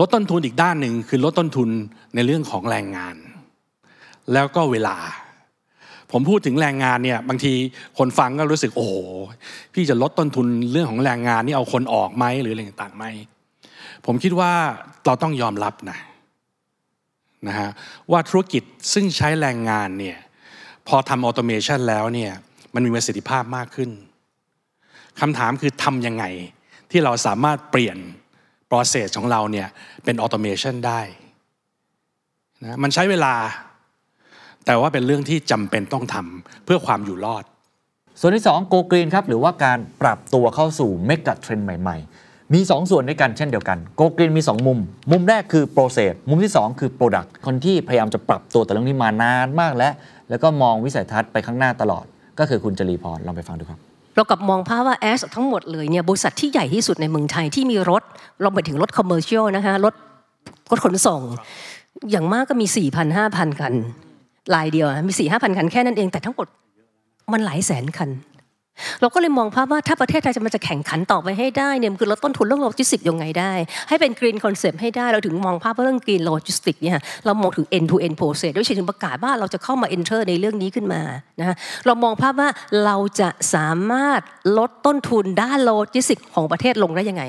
ลดต้นทุนอีกด้านหนึ่งคือลดต้นทุนในเรื่องของแรงงาน แล้วก็เวลา ผมพูดถึงแรงงานเนี่ยบางทีคนฟังก็รู้สึกโอ้โหพี่จะลดต้นทุนเรื่องของแรงงานนี่เอาคนออกไหมหรืออะไรต่างๆไหม ผมคิดว่าเราต้องยอมรับนะนะฮะว่าธุรกิจซึ่งใช้แรงงานเนี่ยพอทำ automation แล้วเนี่ยมันมีประสิทธิภาพมากขึ้นคำถามคือทำยังไงที่เราสามารถเปลี่ยน process ของเราเนี่ยเป็น automation ได้นะมันใช้เวลา แต่ว่าเป็นเรื่องที่จำเป็นต้องทำเพื่อความอยู่รอด ส่วนที่2 Go Green ครับหรือว่าการปรับตัวเข้าสู่ megatrend ใหม่ ๆ มี 2 ส่วนด้วยกันเช่นเดียวกัน Go Green มี 2 มุม มุมแรกคือ Process มุมที่ 2 คือ Product คนที่พยายามจะปรับตัวแต่เรื่องนี้มานานมากแล้วแล้วก็มองวิสัยทัศน์ไปข้างหน้าตลอด ก็คือคุณจรีพรลองไปฟังดูครับเรากลับมองภาพว่าแอสทั้งหมดเลยเนี่ยบริษัทที่ใหญ่ที่สุดในเมืองไทยที่มีรถเราไปถึงรถคอมเมอร์เชียลนะคะรถรถขนส่ง อย่างมากก็มี4 0 0 0 5 0 0คันลายเดียวมี4ี่ห้าพันคันแค่นั้นเองแต่ทั้งหมดมันหลายแสนคัน เราก็เลยมองภาพว่าถ้าประเทศไทยจะมันจะแข่งขันต่อไปให้ได้เนี่ยคือลดต้นทุนเรื่องโลจิสติกยังไงได้ ให้เป็น green concept ให้ได้เราถึงมองภาพว่าเรื่อง green logistics เนี่ยเรามองถึง end to end process ด้วยเช่นถึงประกาศว่าเราจะเข้ามา enter ในเรื่องนี้ขึ้นมานะเรามองภาพว่าเราจะสามารถลดต้นทุนด้านโลจิสติกของประเทศลงได้ยังไง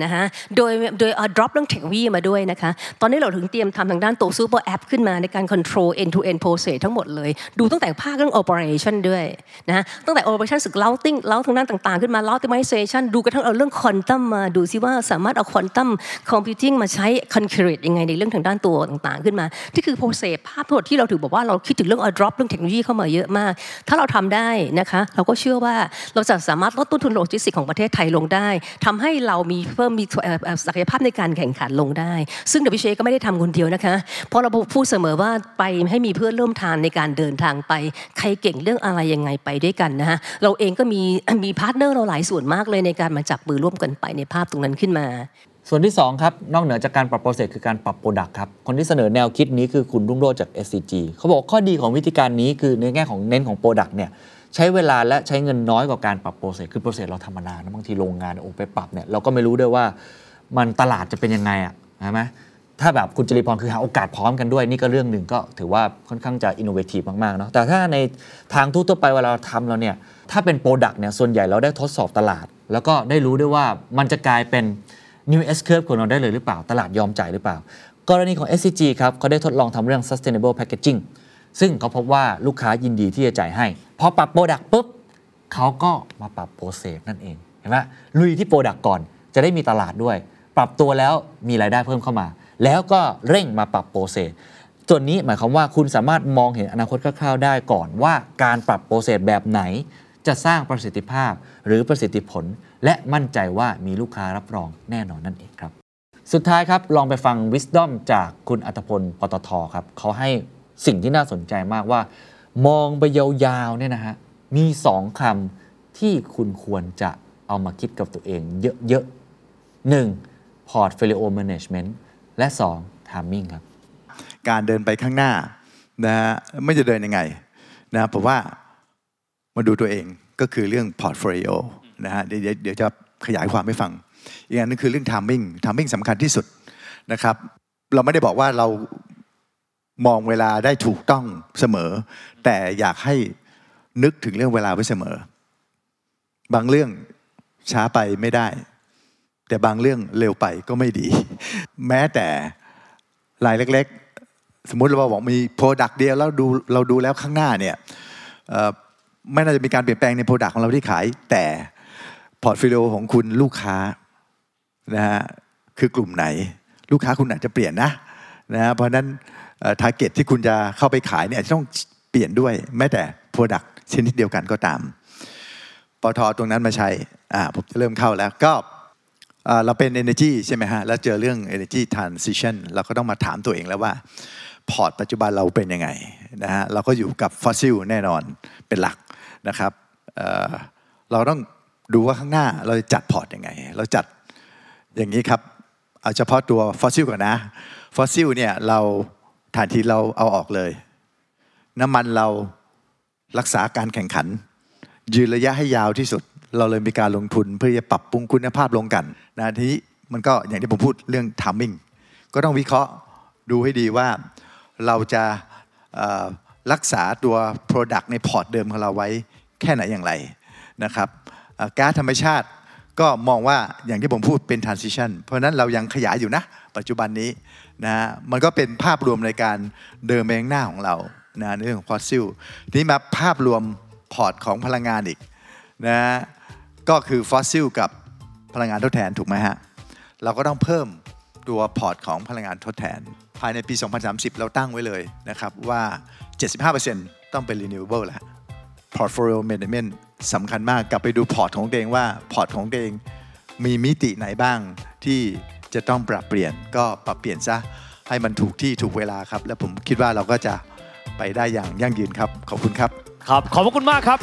นะคะโดยโดยเอา drop เรื่องเทคโนโลยีมาด้วยนะคะ ตอนนี้เราถึงเตรียมทำทางด้านตัว super app ขึ้นมาในการ control end to end process ทั้งหมดเลย ดูตั้งแต่ภาคเรื่อง operation ด้วยนะตั้งแต่ operation สึก routing เล้าทางด้านต่างๆ ขึ้นมา optimization ดูกระทั่งเอาเรื่อง quantum มาดูซิว่าสามารถเอา quantum computing มาใช้ concurrent ยังไงในเรื่องทางด้านตัวต่างๆ ขึ้นมา ที่คือ process ภาพทั้งหมดที่เราถือบอกว่าเราคิดถึงเรื่องเอา drop เรื่องเทคโนโลยีเข้ามาเยอะมาก ถ้าเราทำได้นะคะ เราก็เชื่อว่าเราจะสามารถลดต้นทุนโลจิสติกของประเทศไทยลงได้ทำให้เรามีพิ่มมีศักยภาพในการแข่งขันลงได้ ซึ่ง WHA ก็ไม่ได้ทำคนเดียวนะคะ เพราะเราพูดเสมอว่าไปให้มีเพื่อนร่วมทางในการเดินทางไป ใครเก่งเรื่องอะไรยังไงไปด้วยกันนะคะเราเองก็มีมี partner เราหลายส่วนมากเลยในการมาจับมือร่วมกันไปในภาพตรงนั้นขึ้นมา ส่วนที่ 2 ครับ นอกเหนือจากการปรับ process คือการปรับ product ครับ คนที่เสนอแนวคิดนี้คือคุณรุ่งโรจน์จาก SCG เขาบอกข้อดีของวิธีการนี้คือในแง่ของเน้นของ product เนี่ย ใช้เวลาและใช้เงินน้อยกว่าการปรับ process คือ process เราทำมานานะบางทีโรงงานโอ้ไปปรับเนี่ยเราก็ไม่รู้ด้วยว่ามันตลาดจะเป็นยังไงอะใช่ไหมถ้าแบบคุณจรีพรคือหาโอกาสพร้อมกันด้วย นี่ก็เรื่องหนึ่งก็ถือว่าค่อนข้างจะ innovative มากๆเนาะแต่ถ้าในทางทั่วไปเวลาเราทำเราเนี่ยถ้าเป็น product เนี่ยส่วนใหญ่เราได้ทดสอบตลาด แล้วก็ได้รู้ด้วยว่ามันจะกลายเป็น New S curve ของเราได้เลยหรือเปล่า ตลาดยอมจ่ายหรือเปล่า กรณีของ SCG ครับเขาได้ทดลองทำเรื่อง sustainable packaging ซึ่งเขาพบว่าลูกค้ายินดีที่จะจ่ายให้ พอปรับ product ปุ๊บเขาก็มาปรับ process นั่นเองเห็นไหมลุยที่ product ก่อนจะได้มีตลาดด้วย ปรับตัวแล้วมีรายได้เพิ่มเข้ามา แล้วก็เร่งมาปรับ process ส่วนนี้หมายความว่าคุณสามารถมองเห็นอนาคตคร่าวๆได้ก่อนว่าการปรับ process แบบไหน จะสร้างประสิทธิภาพหรือประสิทธิผล และมั่นใจว่ามีลูกค้ารับรองแน่นอนนั่นเองครับ สุดท้ายครับลองไปฟัง Wisdom จากคุณอรรถพลปตทครับเขาให้สิ่งที่น่าสนใจมากว่า มองไปยาวๆเนี่ยนะฮะมีสองคำที่คุณควรจะเอามาคิดกับตัวเองเยอะๆหนึ่ง Portfolio Management และสอง Timing ครับ การเดินไปข้างหน้านะฮะไม่จะเดินยังไงนะผมว่ามาดูตัวเองก็คือเรื่อง portfolio นะฮะเดี๋ยวเดี๋ยวจะขยายความให้ฟัง อีกอันนึงคือเรื่อง timing timing สำคัญที่สุดนะครับ เราไม่ได้บอกว่าเรา มองเวลาได้ถูกต้องเสมอ แต่อยากให้นึกถึงเรื่องเวลาไว้เสมอ บางเรื่องช้าไปไม่ได้ แต่บางเรื่องเร็วไปก็ไม่ดี แม้แต่รายเล็ก ๆ สมมุติเราบอกมี product เดียวแล้วดูเราดูแล้วข้างหน้าเนี่ยไม่น่าจะมีการเปลี่ยนแปลงใน product ของเราที่ขาย แต่ portfolio ของคุณลูกค้านะฮะคือกลุ่มไหน ลูกค้าคุณอาจจะเปลี่ยนนะนะฮะเพราะนั้น target ที่คุณจะเข้าไปขายเนี่ยต้องเปลี่ยนด้วยแม้แต่ product ชนิดเดียวกันก็ตามปตทตรงนั้นมาใช้ผมจะเริ่มเข้าแล้วก็เราเป็น Energy ใช่ไหมฮะ แล้วเจอเรื่อง Energy Transition เราก็ต้องมาถามตัวเองแล้วว่าพอร์ตปัจจุบันเราเป็นยังไงนะฮะเราก็อยู่กับฟอสซิลแน่นอนเป็นหลักนะครับเราต้องดูว่าข้างหน้าเราจะจัดพอร์ตยังไง เราจัดอย่างนี้ครับ เอาเฉพาะตัวฟอสซิลก่อนนะฟอสซิลเนี่ยเรา ถ่านหินเราเอาออกเลย น้ำมันเรารักษาการแข่งขัน ยืนระยะให้ยาวที่สุด เราเลยมีการลงทุนเพื่อจะปรับปรุงคุณภาพโรงกลั่นนะทีนี้มันก็อย่างที่ผมพูดเรื่อง timing ก็ต้องวิเคราะห์ดูให้ดีว่าเราจะรักษาตัว Product ในพอร์ตเดิมของเราไว้แค่ไหนอย่างไรนะครับก๊าซธรรมชาติก็มองว่าอย่างที่ผมพูดเป็น transition เพราะนั้นเรายังขยายอยู่นะ ปัจจุบันนี้ นะมันก็เป็นภาพรวมในการเดินไปข้างหน้าของเรานะในเรื่องของฟอสซิลนี้มาภาพรวมพอร์ตของพลังงานอีกนะฮะก็คือฟอสซิลกับพลังงานทดแทนถูกไหมฮะเราก็ต้องเพิ่มตัวพอร์ตของพลังงานทดแทน ภายในปี 2030 เราตั้งไว้เลยนะครับว่า 75%ต้องเป็น renewable แล้ว portfolio management สำคัญมากกลับไปดูพอร์ตของตัวเองว่าพอร์ตของตัวเองมีมิติไหนบ้างที่ จะต้องปรับเปลี่ยนก็ปรับเปลี่ยนซะให้มันถูกที่ถูกเวลาครับ และผมคิดว่าเราก็จะไปได้อย่างยั่งยืนครับ ขอบคุณครับ ครับ ขอบพระคุณมากครับ